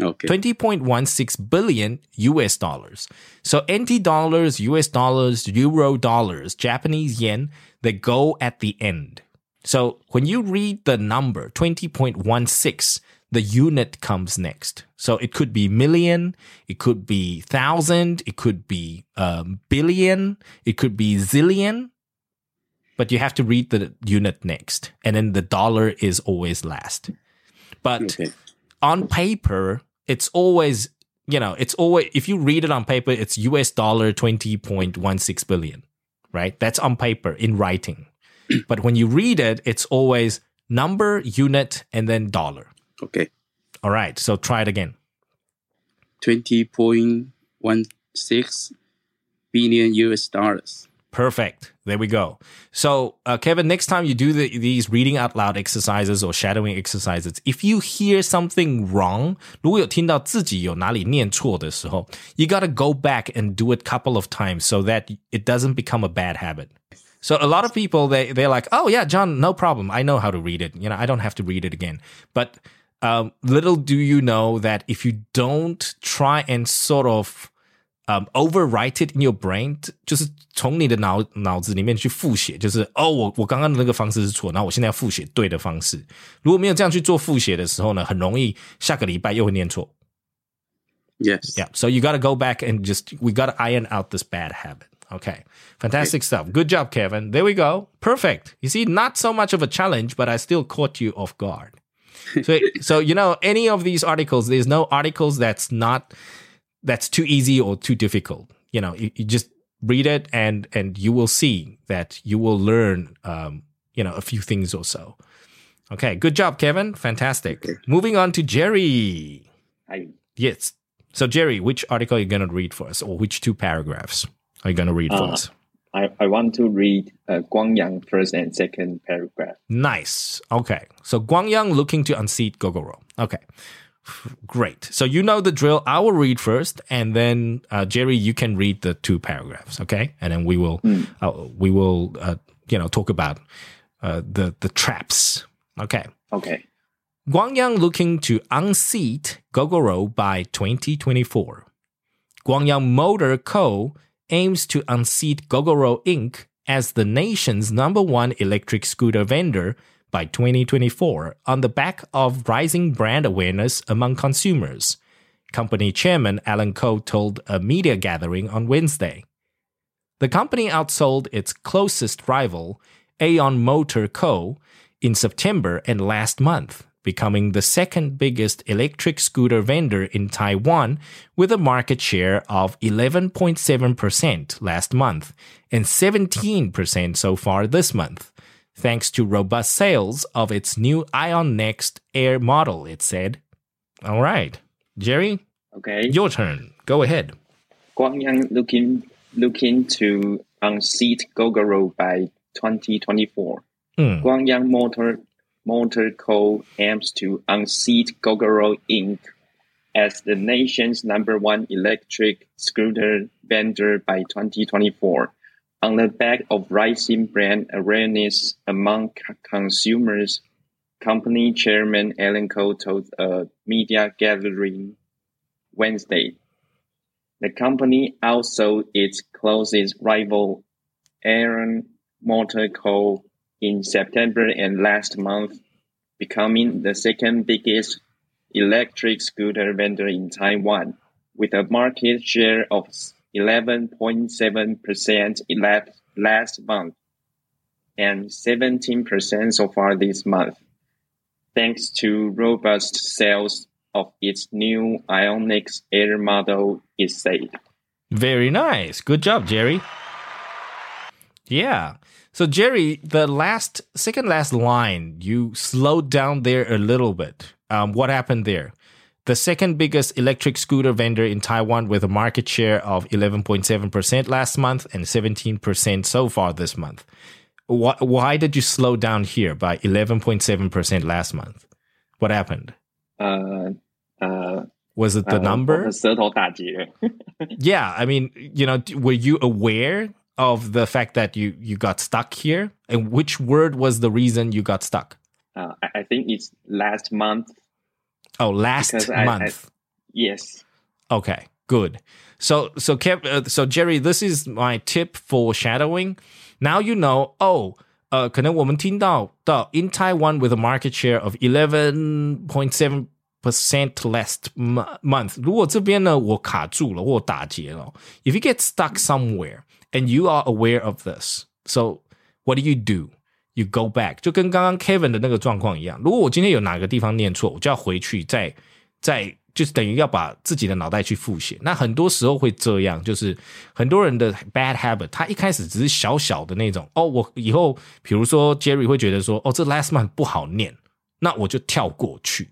Okay. 20.16 billion US dollars. So NT dollars, US dollars, Euro dollars, Japanese yen, they go at the end. So when you read the number 20.16, the unit comes next. So it could be million, it could be thousand, it could be um, billion, it could be zillion. But you have to read the unit next. And then the dollar is always last. But Okay. on paper, it's always, you know, it's always, if you read it on paper, it's US dollar 20.16 billion, right? That's on paper in writing. but when you read it, it's always number, unit, and then dollar. Okay. All right. So try it again. 20.16 billion US dollars. Perfect. There we go. So, uh, Kevin, next time you do the, these reading out loud exercises or shadowing exercises, if you hear something wrong, 如果有听到自己有哪里念错的时候, you got to go back and do it a couple of times so that it doesn't become a bad habit. So a lot of people they they're like, oh yeah, John, no problem. I know how to read it. You know, I don't have to read it again. But um, little do you know that if you don't try and sort of um, overwrite it in your brain，就是从你的脑脑子里面去复写，就是哦，我我刚刚的那个方式是错，然后我现在要复写对的方式。如果没有这样去做复写的时候呢，很容易下个礼拜又会念错。 Yes. Yeah. So you got to go back and just, we got to iron out this bad habit. Okay. Fantastic stuff. Good job, Kevin. There we go. Perfect. You see, not so much of a challenge, but I still caught you off guard. So, so, you know, any of these articles, there's no articles that's not, that's too easy or too difficult. You know, you, you just read it and, and you will see that you will learn, um, you know, a few things or so. Okay. Good job, Kevin. Fantastic. Moving on to Jerry. I Yes. So, Jerry, which article are you going to read for us, or which two paragraphs are you going to read for Uh, us? I, I want to read uh, Kwang Yang first and second paragraph. Nice. Okay. So, Kwang Yang looking to unseat Gogoro. Okay. Great. So, you know the drill. I will read first, and then uh, Jerry, you can read the two paragraphs. Okay, and then we will uh, we will uh, you know talk about uh, the the traps. Okay. Okay. Kwang Yang looking to unseat Gogoro by 2024. Kwang Yang Motor Co. aims to unseat Gogoro Inc. as the nation's number one electric scooter vendor by 2024 on the back of rising brand awareness among consumers, company chairman Allen Ko told a media gathering on Wednesday. The company outsold its closest rival, Aeon Motor Co., in September and last month, becoming the second biggest electric scooter vendor in Taiwan with a market share of 11.7% last month and 17% so far this month, thanks to robust sales of its new Ionex Air model, it said. All right, Jerry, Okay. your turn. Go ahead. Kwang Yang looking looking to unseat Gogoro by 2024. Hmm. Kwang Yang Motor Motor Co. aims to unseat Gogoro Inc. as the nation's number one electric scooter vendor by 2024, on the back of rising brand awareness among consumers. Company chairman Allen Ko told a media gathering Wednesday. The company outsold its closest rival, Aaron Motor Co. in September and last month, becoming the second biggest electric scooter vendor in Taiwan, with a market share of 11.7% last, last month and 17% so far this month, thanks to robust sales of its new Ionex Air model, it said. Very nice. Good job, Jerry. Yeah. So Jerry, the last second last line, you slowed down there a little bit. Um, what happened there? The second biggest electric scooter vendor in Taiwan with a market share of 11.7% last month and 17% so far this month. Why, why did you slow down here by 11.7% last month? What happened? Uh, uh, was it the uh, number? yeah, I mean, you know, were you aware of the fact that you you got stuck here and which word was the reason you got stuck Uh, I, I think it's last month. oh last Because I- I- month Yes. okay good so so Kev, uh, so jerry this is my tip for shadowing now you know oh 呃，可能我们听到到 in Taiwan with a market share of eleven point seven percent last mo- month。如果这边呢我卡住了或打结了，if you get stuck somewhere and you are aware of this, so what do you do? You go back，就跟刚刚 Kevin 的那个状况一样。如果我今天有哪个地方念错，我就要回去再再就是等于要把自己的脑袋去复写。那很多时候会这样，就是很多人的 bad habit，他一开始只是小小的那种哦，我以后比如说 Jerry 会觉得说哦，这 last month 不好念，那我就跳过去。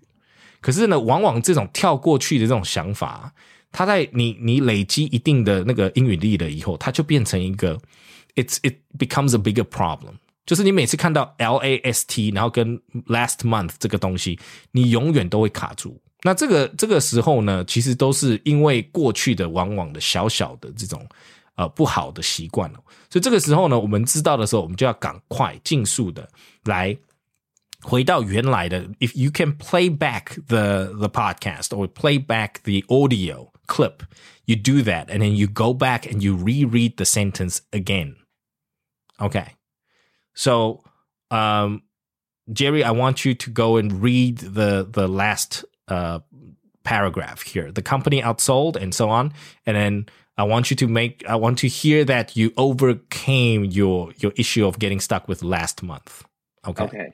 可是呢，往往这种跳过去的这种想法，它在你你累积一定的那个英语力了以后，它就变成一个 it's it becomes a bigger problem。就是你每次看到 L A S T，然后跟 last month 这个东西，你永远都会卡住。那这个这个时候呢，其实都是因为过去的往往的小小的这种呃不好的习惯了。所以这个时候呢，我们知道的时候，我们就要赶快尽速的来回到原来的。If you can play back the the podcast or play back the audio clip, you do that, and then you go back and you reread the sentence again. Okay. So, um, Jerry, I want you to go and read the the last uh, paragraph here. The company outsold and so on, and then I want you to make. I want to hear that you overcame your your issue of getting stuck with last month. Okay. Okay.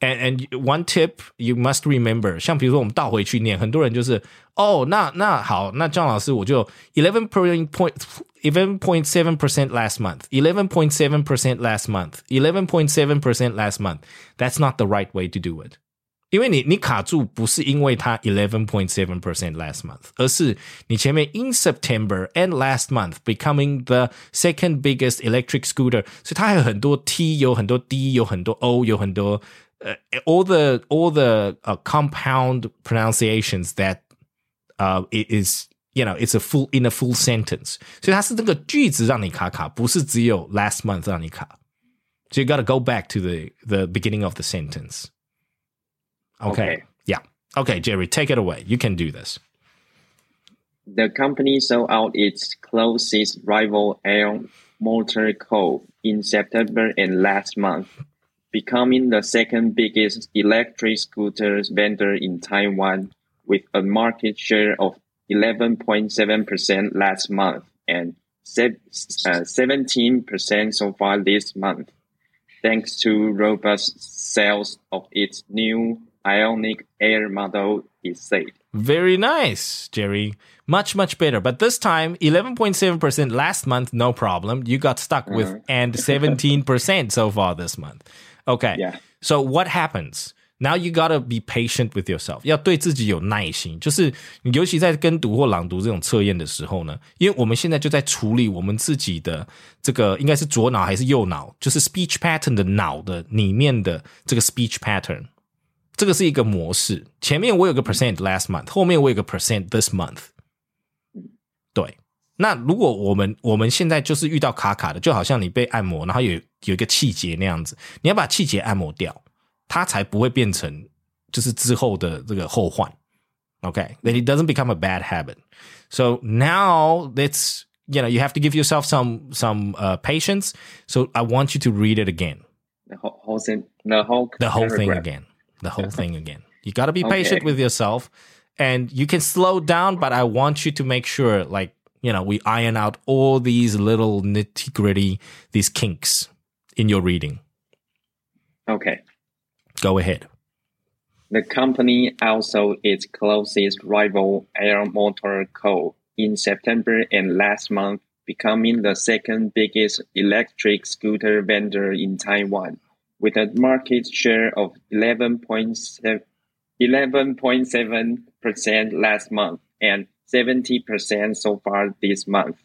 And and one tip you must remember，像比如说我们倒回去念，很多人就是哦，那那好，那张老师我就 eleven point point eleven point seven percent last month, eleven point seven percent last month, eleven point seven percent last month. That's not the right way to do it. 因为你你卡住不是因为它 eleven point seven percent last month，而是你前面 in September and last month becoming the second biggest electric scooter，所以它还有很多 T，有很多 D，有很多 O，有很多 呃、all the all the uh, compound pronunciations that uh it is you know it's a full in a full sentence，所以它是这个句子让你卡卡，不是只有 last month 让你卡。So you got to go back to the the beginning of the sentence. Okay. Okay. Yeah. Okay, Jerry, take it away. You can do this. The company sold out its closest rival Air Motor Co. in September and last month, becoming the second biggest electric scooters vendor in Taiwan with a market share of 11.7% last month and uh, 17% so far this month, thanks to robust sales of its new Ionic Air model, it said. Very nice, Jerry. Much, much better. But this time, 11.7% last month, no problem. You got stuck with, and 17% so far this month. Okay. Yeah. So what happens? Now you gotta be patient with yourself，要对自己有耐心。就是尤其在跟读或朗读这种测验的时候呢，因为我们现在就在处理我们自己的这个应该是左脑还是右脑，就是 speech pattern 的脑的里面的这个 speech pattern。这个是一个模式。前面我有个 percent last month，后面我有个 percent this month。对， 那如果我们我们现在就是遇到卡卡的，就好像你被按摩，然后有有一个气节那样子，你要把气节按摩掉，它才不会变成就是之后的这个后患。Okay, then it doesn't become a bad habit. So now let's you know you have to give yourself some some uh, patience. So I want you to read it again, The whole, whole sen- the whole the whole thing paragraph. again, the whole thing again. You got to be patient Okay. with yourself, and you can slow down. But I want you to make sure, like you know, we iron out all these little nitty gritty, these kinks in your reading. Okay. Go ahead. The company also its closest rival Air Motor Co. in September and last month, becoming the second biggest electric scooter vendor in Taiwan, with a market share of 11.7 11.7% last month and 70% so far this month,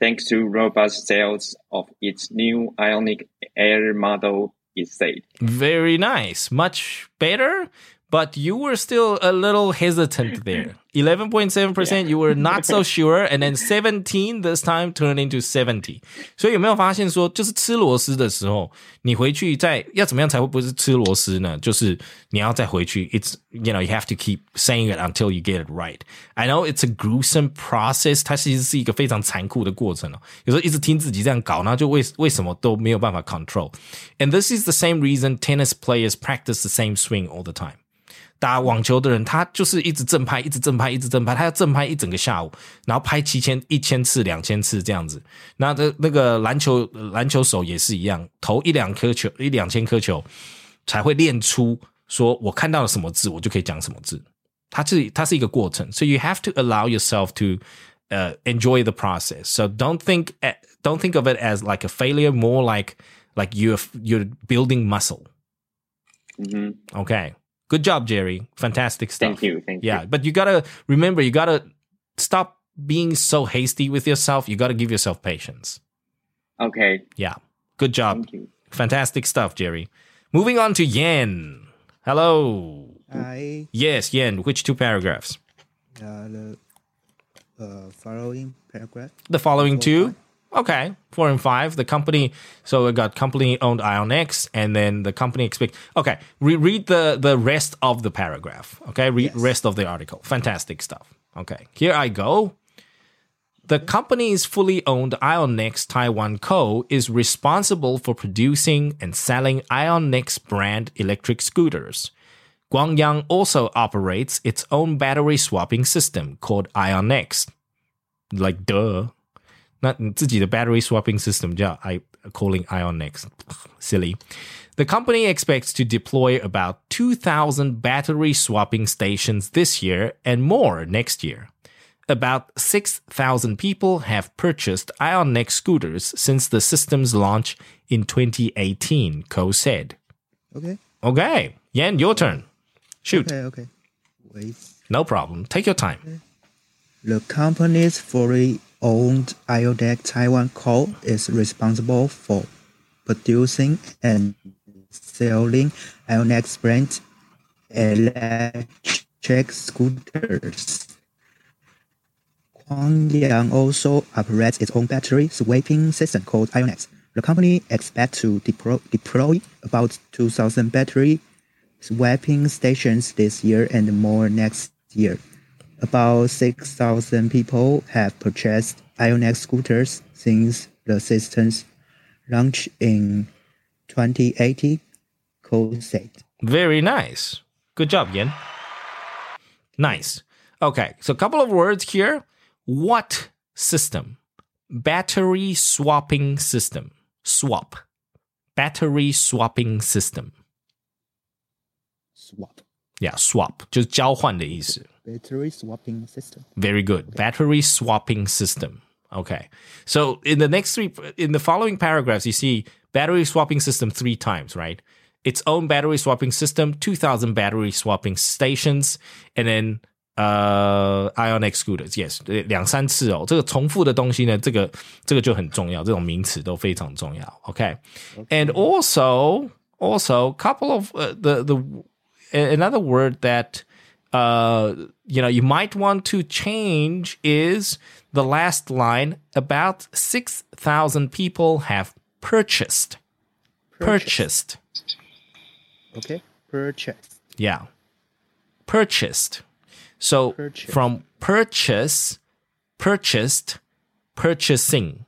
thanks to robust sales of its new Ionic Air model, it said. Very nice. Much better, but you were still a little hesitant there. 11.7%, you were not so sure, and then 17 this time turned into 70. 所以有没有发现说，就是吃螺丝的时候，你回去再要怎么样才会不是吃螺丝呢？就是你要再回去，it's you know you have to keep saying it until you get it right. I know it's a gruesome process，它其实是一个非常残酷的过程哦。有时候一直听自己这样搞，然后就为为什么都没有办法 control。And this is the same reason tennis players practice the same swing all the time. 打网球的人，他就是一直正拍，一直正拍，一直正拍，他要正拍一整个下午，然后拍七千、一千次、两千次这样子。那这那个篮球篮球手也是一样，投一两颗球、一两千颗球，才会练出说我看到了什么字，我就可以讲什么字。它是它是一个过程，so you have to allow yourself to uh, enjoy the process. So don't think at, don't think of it as like a failure, more like like you're you're building muscle. hmm Okay. Good job, Jerry. Fantastic stuff. Thank you. Thank you. Yeah, you. but you gotta remember, you gotta stop being so hasty with yourself. You gotta give yourself patience. Okay. Yeah. Good job. Thank you. Fantastic stuff, Jerry. Moving on to Yen. Hello. Hi. Yes, Yen. Which two paragraphs? uh, the uh, following paragraph. The following Four, two. Okay, four and five. The company, so we got company owned Ionex, and then the company expect. Okay, re- read the the rest of the paragraph. Okay, read Yes. rest of the article. Fantastic stuff. Okay, here I go. The company's fully owned Ionex Taiwan Co. is responsible for producing and selling Ionex brand electric scooters. Kwang Yang also operates its own battery swapping system called Ionex. Like duh. 那你自己的 battery swapping system 叫 I calling Ionex silly. The company expects to deploy about 2,000 battery swapping stations this year and more next year. About 6,000 people have purchased Ionex scooters since the system's launch in 2018, Ko said. Okay. Okay. Yan, your turn. Shoot. Okay, okay. Wait. No problem. Take your time. Okay. The company's fully owned Iodec Taiwan Co. is responsible for producing and selling Ionex brand electric scooters. Kwang Yang also operates its own battery swapping system called Ionex. The company expects to deploy about 2,000 battery swapping stations this year and more next year. About 6,000 people have purchased Ionex scooters since the system's launch in 2018, Cole said. Very nice. Good job, Yen. Nice. Okay, so a couple of words here. What system? Battery swapping system. Swap. Battery swapping system. Swap. Yeah, swap 就是交换的意思。 Battery swapping system. Very good. Battery swapping system. Okay. So in the next three, in the following paragraphs, you see battery swapping system three times, right? Its own battery swapping system, 2000 battery swapping stations, and then uh Ionex scooters. Yes，两三次哦。这个重复的东西呢，这个这个就很重要，这种名词都非常重要。Okay. And also, also, couple of uh, the the another word that uh, you know, you might want to change is the last line about 6,000 people have purchased. Purchased. Okay. Purchase. Yeah. Purchased. So Purchase. from purchase, purchased, purchasing.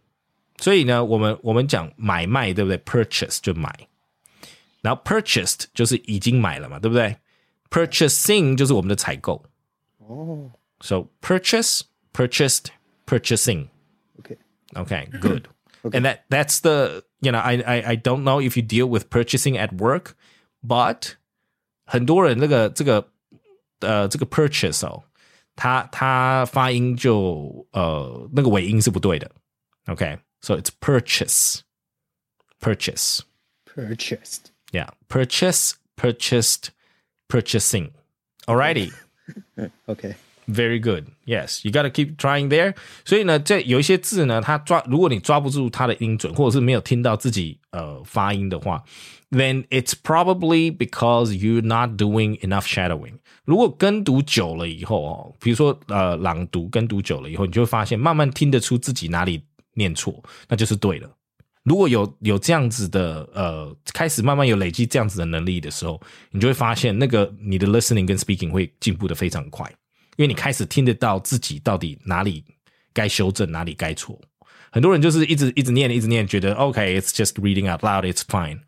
所以呢，我们我们讲买卖，对不对？Purchase 就买，然后 purchased 就是已经买了嘛，对不对 ？Purchasing 就是我们的采购。 Oh. So purchase, purchased, purchasing. Okay. Okay, good. And that that's the you know I, I I don't know if you deal with purchasing at work, but 很多人这个这个呃这个 purchase 哦，它它发音就呃那个尾音是不对的。Okay, so it's purchase, purchase. Purchased. Yeah, purchase, purchased, purchasing. Alrighty. Okay. Very good. Yes, you got to keep trying there. 所以呢，这有一些字呢，它抓，如果你抓不住它的音准，或者是没有听到自己呃发音的话，then it's probably because you're not doing enough shadowing. 如果跟读久了以后哦，比如说呃朗读跟读久了以后，你就会发现慢慢听得出自己哪里念错，那就是对了。 如果有有这样子的呃，开始慢慢有累积这样子的能力的时候，你就会发现那个你的 listening 跟 speaking 会进步的非常快，因为你开始听得到自己到底哪里该修正，哪里该错。很多人就是一直一直念，一直念，觉得 OK，it's、just reading out loud，it's fine。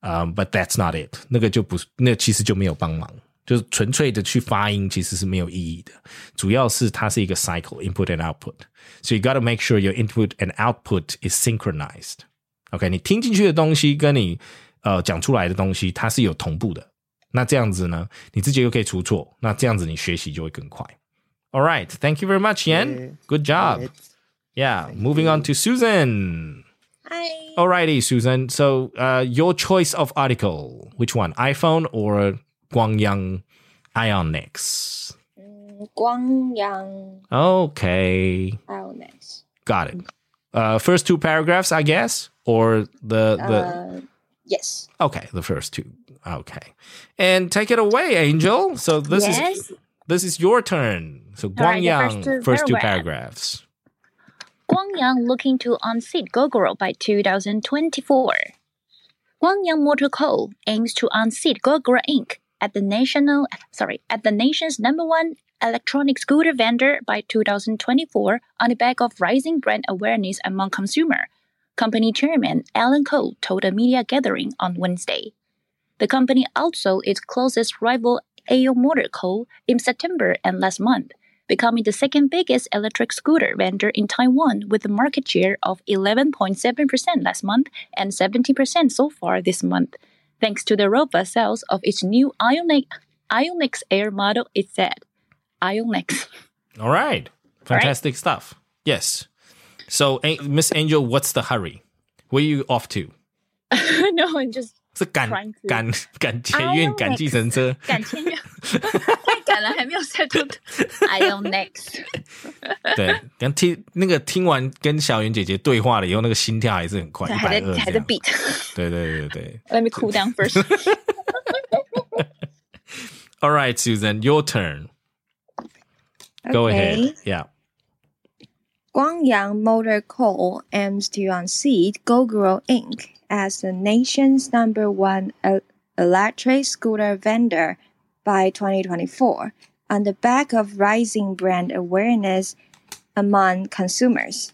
嗯、b u t that's not it，那个就不是，那其实就没有帮忙，就是纯粹的去发音其实是没有意义的。主要是它是一个 cycle，input and output。So you got to make sure your input and output is synchronized. OK，你听进去的东西跟你呃讲出来的东西，它是有同步的。那这样子呢，你自己又可以出错，那这样子你学习就会更快。All right, thank you very much, Yan. Okay. Good job. Right. Yeah, moving on to Susan. Hi. Alrighty, Susan. So, uh, your choice of article, which one, iPhone or Guangyang Ionex? Guangyang Okay, Ionex. got it. Uh, first two paragraphs, I guess, or the the. Uh, yes. Okay, the first two. Okay, and take it away, Angel. So this Yes. is this is your turn. So right, Kwang Yang, first two first two paragraphs. paragraphs. Kwang Yang looking to unseat Gogoro by 2024. Kwang Yang Motor Co. aims to unseat Gogoro Inc. at the national sorry at the nation's number one electronic scooter vendor by 2024 on the back of rising brand awareness among consumer. Company chairman Allen Cole told a media gathering on Wednesday. The company outsold its closest rival AO Motor Co. in September and last month, becoming the second biggest electric scooter vendor in Taiwan with a market share of 11.7% last month and 17% so far this month, thanks to the robust sales of its new Ionic, Ionex Air model, it said. Ionex. All right, fantastic stuff. Yes. So, Miss Angel, what's the hurry? Where are you off to? no, I'm just 是赶赶赶捷运、赶计程车。赶天乐，太赶了，还没有 settled。Ionix。对，刚听那个听完跟小圆姐姐对话了以后，那个心跳还是很快，一还在还在 beat。对对对对。Let me cool down first. All right, Susan, your turn. Go ahead. Yeah. Guangyang Motor Co. aims to unseat Gogoro Inc. as the nation's number one electric scooter vendor by 2024, on the back of rising brand awareness among consumers.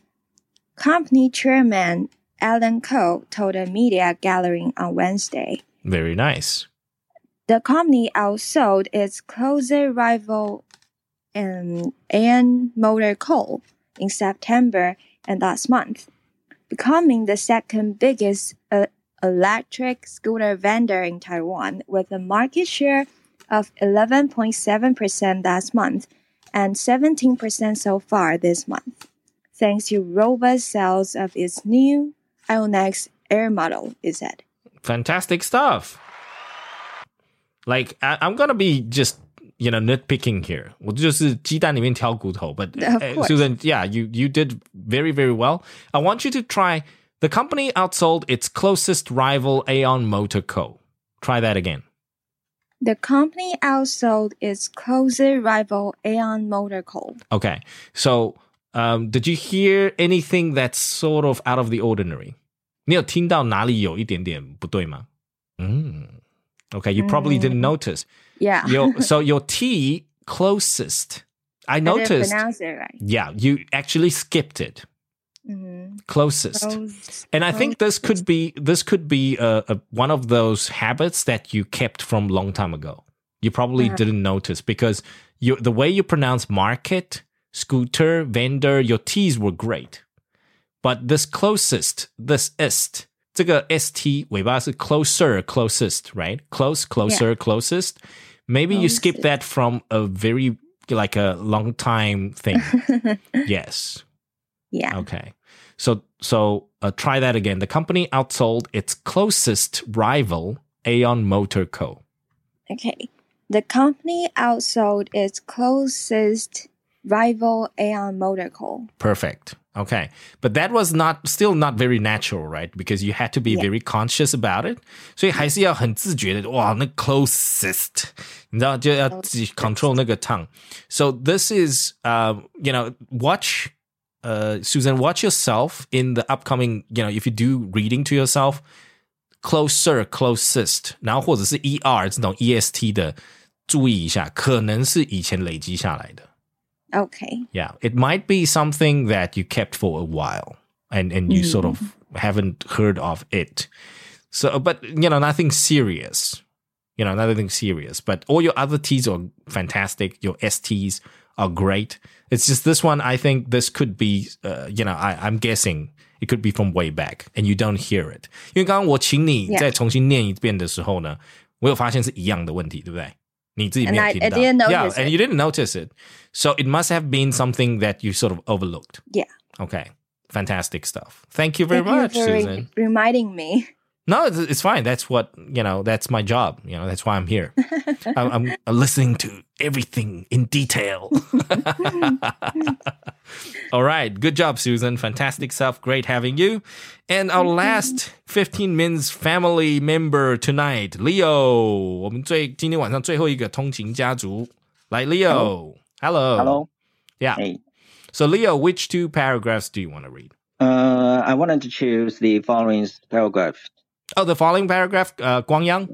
Company chairman Allen Ko told a media gathering on Wednesday. Very nice. The company outsold its closest rival um, AN Motor Co. in September and last month, becoming the second biggest uh, electric scooter vendor in Taiwan with a market share of 11.7% last month and 17% so far this month, thanks to robust sales of its new Ionex Air model, it said. Fantastic stuff. Like I, I'm gonna be just you know nitpicking here. 我就是鸡蛋里面挑骨头. But uh, Susan, yeah, you you did very very well. I want you to try. The company outsold its closest rival, Aeon Motor Co. Try that again. The company outsold its closest rival, Aeon Motor Co. Okay, so um, did you hear anything that's sort of out of the ordinary? 你有听到哪里有一点点不对吗？嗯，Okay, you probably didn't mm. notice. Yeah. Your, so your T closest. I I didn't noticed. pronounce it right. Yeah, you actually skipped it. Mhm. Closest. Close- And I think this could be this could be a, a, one of those habits that you kept from long time ago. You probably Uh-huh. didn't notice because you the way you pronounce market, scooter, vendor, your T's were great. But this closest, this ist, 这个 st 尾巴是 closer, closest, right? Close, closer, closest. Maybe you skip that from a very like a long time thing. yes. Yeah. Okay. So so uh, try that again. The company outsold its closest rival, Aeon Motor Co. Okay. The company outsold its closest rival Aeon Motor Co. Perfect. Okay. But that was not still not very natural, right? Because you had to be Yeah. very conscious about it. 所以还是要很自觉的，哇，那 closest，你知道就要自己 control 那个 tongue. So this is, uh, you know, watch, uh, Susan, watch yourself in the upcoming, you know, if you do reading to yourself, closer, closest，然后或者是 er 这种 est 的，注意一下，可能是以前累积下来的。 Okay. Yeah, it might be something that you kept for a while and and you sort of haven't heard of it. So, but you know, nothing serious. You know, nothing serious. But all your other T's are fantastic. Your STs are great. It's just this one. I think this could be. Uh, you know, I, I'm guessing it could be from way back, and you don't hear it. 因为刚刚我请你 Yeah. 再重新念一遍的时候呢，我有发现是一样的问题，对不对？ 你自己没有 And I- 听 I 到 didn't yeah, notice and it. you didn't notice it. So it must have been something that you sort of overlooked. Yeah. Okay. Fantastic stuff. Thank you very Thank much, you for re- Susan. reminding me. No, it's, it's fine. That's what, you know, that's my job. You know, that's why I'm here. I'm, I'm listening to everything in detail. All right. Good job, Susan. Fantastic stuff. Great having you. And our last 15 minutes family member tonight, Leo. 我们最今天晚上最后一个通勤家族。来，Leo. Hello. Hello. Yeah. Hey. So, Leo, which two paragraphs do you want to read? Uh, I wanted to choose the following paragraph. Oh, the following paragraph, uh, Kwang Yang?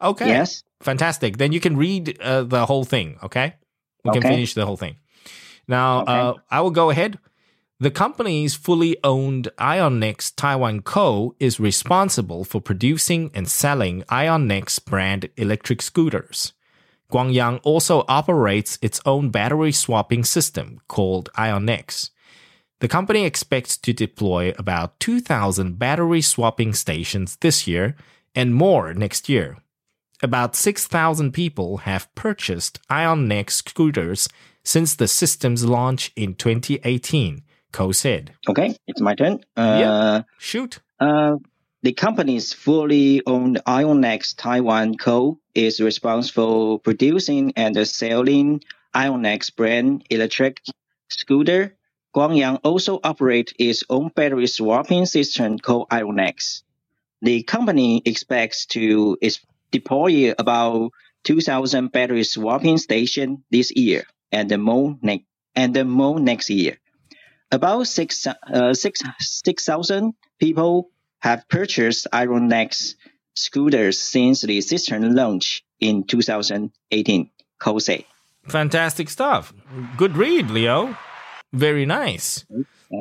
Okay. Yes. Fantastic. Then you can read uh, the whole thing, okay? We can finish the whole thing. Now, Okay. uh, I will go ahead. The company's fully owned Ionex Taiwan Co. is responsible for producing and selling Ionex brand electric scooters. Kwang Yang also operates its own battery swapping system called Ionex. The company expects to deploy about 2,000 battery swapping stations this year and more next year. About 6,000 people have purchased Ionex scooters since the system's launch in 2018, Ko said. Okay, it's my turn. Uh, Yeah. Shoot. uh, the company's fully owned Ionex Taiwan Co. is responsible for producing and selling Ionex brand electric scooter. Kwang Yang also operates its own battery swapping system called Ionex. The company expects to deploy about 2,000 battery swapping stations this year and more, ne- and more next year. About six, uh, six, 6,000 people have purchased Ironex scooters since the system launch in 2018, Ko said. Fantastic stuff. Good read, Leo. Very nice.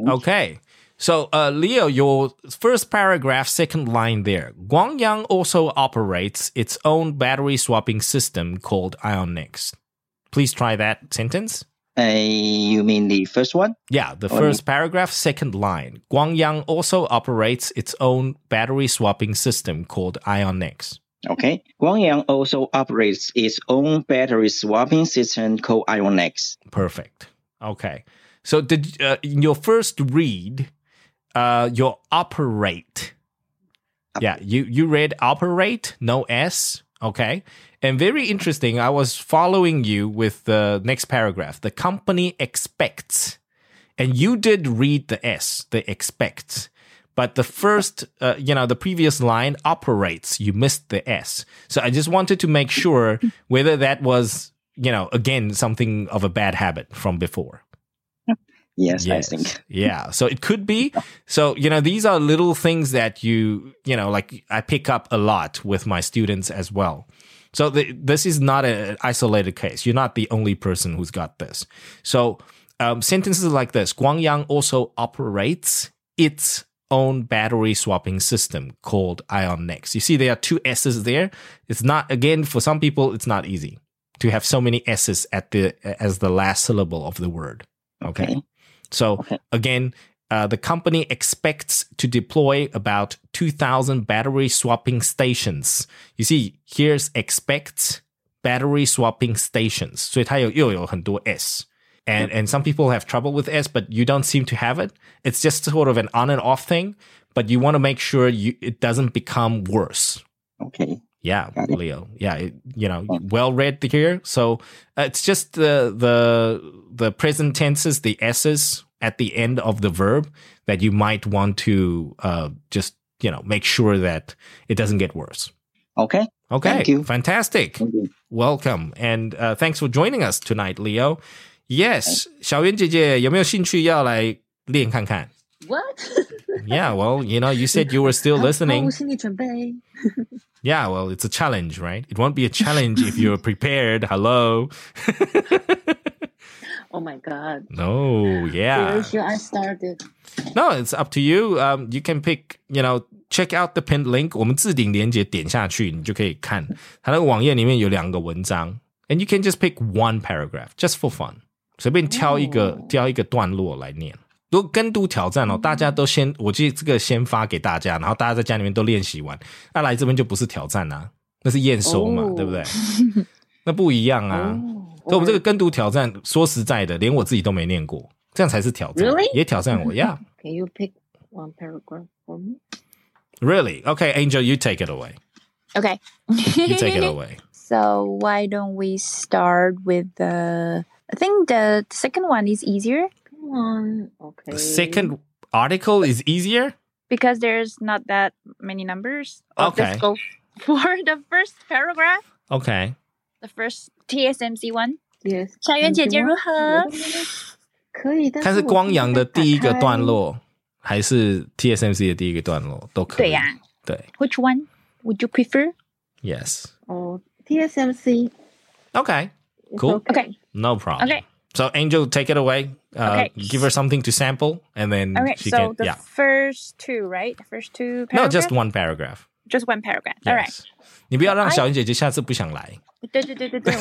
Okay. So, uh, Leo, your first paragraph, second line there. Kwang Yang also operates its own battery swapping system called Ionex. Please try that sentence. Uh, you mean the first one? Yeah, the first paragraph, second line. Kwang Yang also operates its own battery swapping system called Ionex. Okay. Kwang Yang also operates its own battery swapping system called Ionex. Perfect. Okay. So, did uh, in your first read, uh, your operate? Yeah, you you read operate, no s. Okay, and very interesting. I was following you with the next paragraph. The company expects, and you did read the s, the expects. But the first, uh, you know, the previous line operates. You missed the s. So I just wanted to make sure whether that was, you know, again something of a bad habit from before. Yes, I think. yeah. So it could be. So, you know, these are little things that you, you know, like I pick up a lot with my students as well. So the, this is not an isolated case. You're not the only person who's got this. So um, sentences like this Kwang Yang also operates its own battery swapping system called Ionex. You see, there are two S's there. It's not, again, for some people, it's not easy to have so many S's at the, as the last syllable of the word. okay. Okay. So again, uh, the company expects to deploy about 2,000 battery swapping stations. You see, here's expects battery swapping stations. 所以它有又有很多 s. And and some people have trouble with s, but you don't seem to have it. It's just sort of an on and off thing, but you want to make sure you it doesn't become worse. Okay. Yeah, Leo. Yeah, it, you know, well read here. So uh, it's just the the the present tenses, the s's at the end of the verb that you might want to uh, just you know make sure that it doesn't get worse. Okay. Okay, Thank you. fantastic. Welcome and uh, thanks for joining us tonight, Leo. Yes, 小圆姐姐有没有兴趣要来练看看 What？ ？Yeah, well, you know, you said you were still 好 listening. 我心理准备。 Yeah, well, it's a challenge, right? It won't be a challenge if you're prepared. Hello. Oh my god. No, Where yeah. should I start it? No, it's up to you. Um, you can pick, you know, check out the pinned link. 我们置顶连接点下去，你就可以看它那个网页里面有两个文章，and you can just pick one paragraph just for fun，随便挑一个、挑一个段落来念。 如果跟读挑战哦，大家都先，我记得这个先发给大家，然后大家在家里面都练习完，那来这边就不是挑战啊，那是验收嘛，哦对不对？那不一样啊。所以我们这个跟读挑战，说实在的，连我自己都没念过，这样才是挑战？也挑战我，Yeah。Can you pick one paragraph for me? Really? Okay, Angel, you take it away. Okay. You take it away. So why don't we start with the? I think the second one is easier Come on. Okay. The second article is easier. because there's not that many numbers. Oh, Okay. Let's go for the first paragraph, Okay. the first TSMC one. Yes. 小圆姐姐如何？可以，但看是我光阳的第一个段现落，还是 TSMC 的第一个段落都可以。对呀对 Which one would you prefer? Yes. 在打开。哦，TSMC。 Okay. it's Cool. Okay. No problem. Okay. So Angel, take it away. Uh, Okay. Give her something to sample, and then Okay. she So can. the Yeah. first two, right? The first two No, paragraphs. just one paragraph. Just one paragraph. All right. Yes. 你不要让 I- 小圆姐姐下次不想来。对对对对对。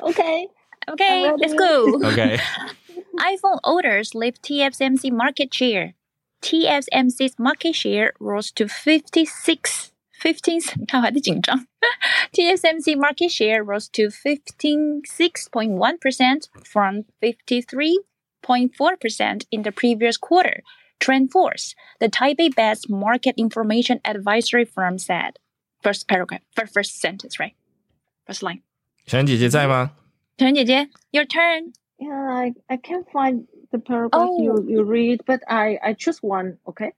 Okay. okay, I'm let's ready. go. Okay. iPhone orders lift TSMC market share. TSMC's market share rose to 56. 15, 看我还在紧张。TSMC market share rose to 56.1% from 53.4% in the previous quarter. TrendForce, the Taipei-based market information advisory firm said. First paragraph, first, first sentence, right? First line. 小圆姐姐在吗？陈姐姐, your turn. Yeah, I I can't find the paragraph Oh. you you read, but I I choose one. Okay.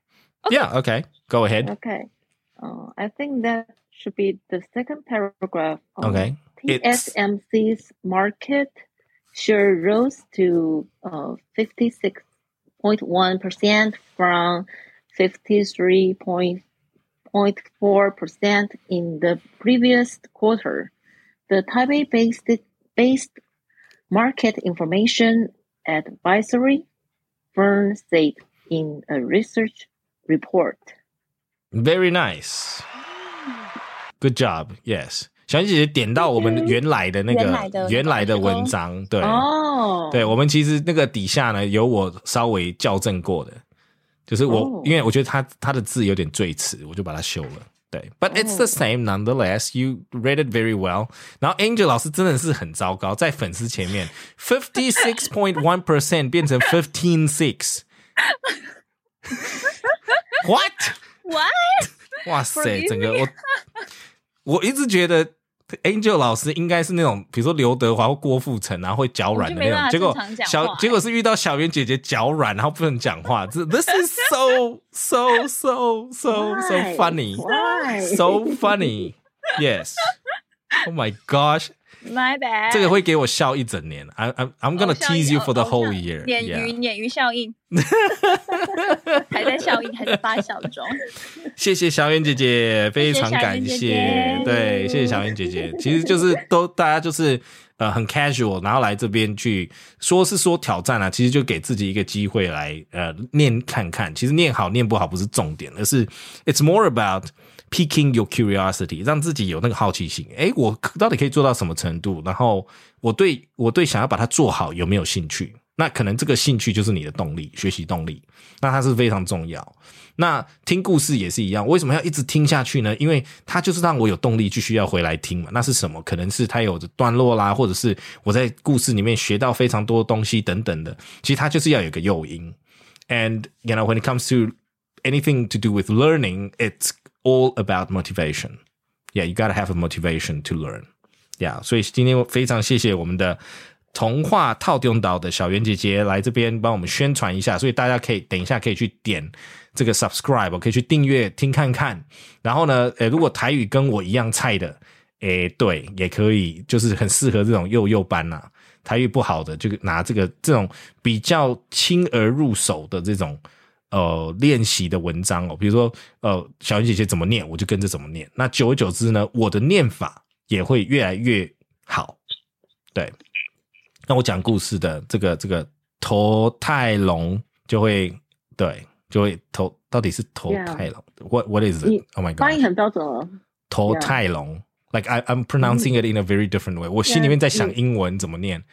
Yeah. Okay. Go ahead. Okay. Uh, I think that should be the second paragraph. Okay. It's- TSMC's market share rose to uh, 56.1% from 53.4% in the previous quarter. the Taipei-based based market information advisory firm said in a research report. Very nice. Good job. Yes. 小姐姐点到我们原来的那原来的个原来的文章，对，哦，对，我们其实那个底下呢有我稍微校正过的，就是我、哦因为我觉得他他的字有点赘词，我就把它修了。对，But it's the same nonetheless. You read it very well. 然后 Angel 老师真的是很糟糕，在粉丝前面，fifty six point one percent 变成 fifteen six。What？ What? 哇 塞，整个我我一直觉得 Angel 老师应该是那种，比如说刘德华或郭富城啊，会脚软的那种。结果小结果是遇到小圆姐姐脚软，然后不能讲话。这 This is so so so so so funny, so funny. Yes. Oh my gosh，My bad. 这个会给我笑一整年。I I'm I'm gonna tease you for the whole year. 鲶.鱼鲶鱼效应，还在效应，还在发酵中。谢谢小燕姐姐，非常感谢。对，谢谢小燕姐姐。其实就是都大家就是呃很 casual，然后来这边去说是说挑战啊，其实就给自己一个机会来呃念看看。其实念好念不好不是重点，而是 it's more about Picking your curiosity，让自己有那个好奇心。诶，我到底可以做到什么程度？然后我对我对想要把它做好有没有兴趣？那可能这个兴趣就是你的动力，学习动力。那它是非常重要。那听故事也是一样，为什么要一直听下去呢？因为它就是让我有动力继续要回来听嘛。那是什么？可能是它有着段落啦，或者是我在故事里面学到非常多东西等等的。其实它就是要有个诱因。And you know, when it comes to anything to do with learning, it's all about motivation. Yeah, you gotta have a motivation to learn. Yeah，所以今天非常谢谢我们的童话套用岛的小圆姐姐来这边帮我们宣传一下，所以大家可以等一下可以去点这个 subscribe，可以去订阅听看看。然后呢，呃，如果台语跟我一样菜的，诶，对，也可以，就是很适合这种幼幼班呐、台语不好的，就拿这个这种比较轻而入手的这种呃练习的文章哦，比如说呃小云姐姐怎么念，我就跟着怎么念。那久而久之呢，我的念法也会越来越好。对，那我讲故事的这个这个头太龙就会对就会头到底是头太龙？What what is it? Oh my god！发音很标准哦。头太龙，like I I'm pronouncing it in a very different way。我心里面在想英文怎么念，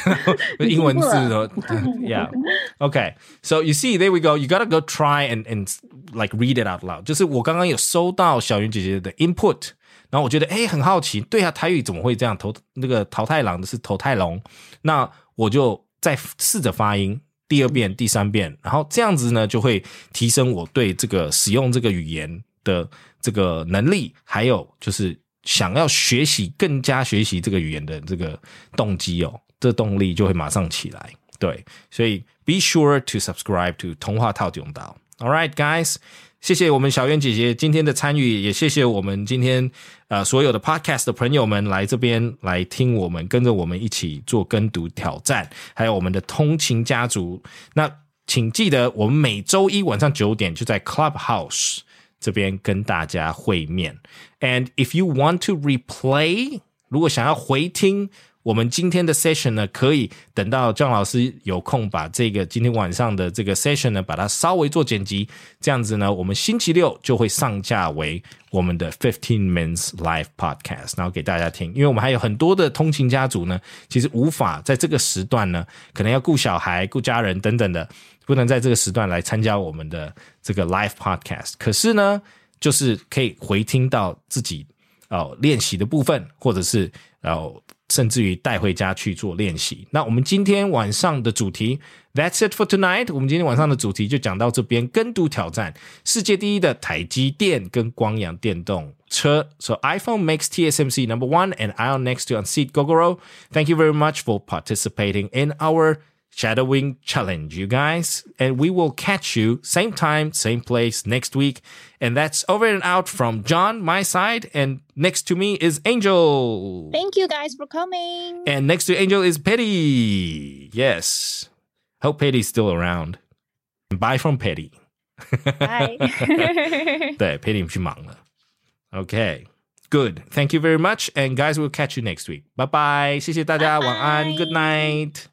英文字的，Yeah。Okay, so you see, there we go. You gotta go try and and like read it out loud. 就是我刚刚有收到小云姐姐的 input，然后我觉得哎很好奇，对啊，台语怎么会这样？头那个桃太郎的是头太龙，那我就再试着发音。第二遍、第三遍，然后这样子呢，就会提升我对这个使用这个语言的这个能力，还有就是想要学习更加学习这个语言的这个动机哦，这动力就会马上起来。对，所以 be sure to subscribe to 童话套用岛。All right, guys，谢谢我们小圆姐姐今天的参与，也谢谢我们今天呃所有的 podcast 的朋友们来这边来听我们，跟着我们一起做跟读挑战，还有我们的通勤家族。那请记得，我们每周一晚上九点就在 Clubhouse 这边跟大家会面。And if you want to replay，如果想要回听我们今天的 session 呢，可以等到张老师有空把这个今天晚上的这个 session 呢，把它稍微做剪辑，这样子呢，我们星期六就会上架为我们的 fifteen minutes live podcast，然后给大家听。因为我们还有很多的通勤家族呢，其实无法在这个时段呢，可能要顾小孩、顾家人等等的，不能在这个时段来参加我们的这个 live podcast。可是呢，就是可以回听到自己哦练习的部分，或者是哦甚至于带回家去做练习。那我们今天晚上的主题，That's it for tonight。我们今天晚上的主题就讲到这边，跟读挑战世界第一的台积电跟光阳电动车。So iPhone makes TSMC number one and I'll next to unseat Gogoro. Thank you very much for participating in our shadowing challenge, you guys. And we will catch you same time, same place next week. And that's over and out from John, my side. And next to me is Angel. Thank you guys for coming. And next to Angel is Petty. Yes. Hope Petty's still around. Bye from Petty. Bye. 对，Petty 去忙了。OK， Good. Thank you very much. And guys, we'll catch you next week. Bye bye. 谢谢大家，晚安。Good night.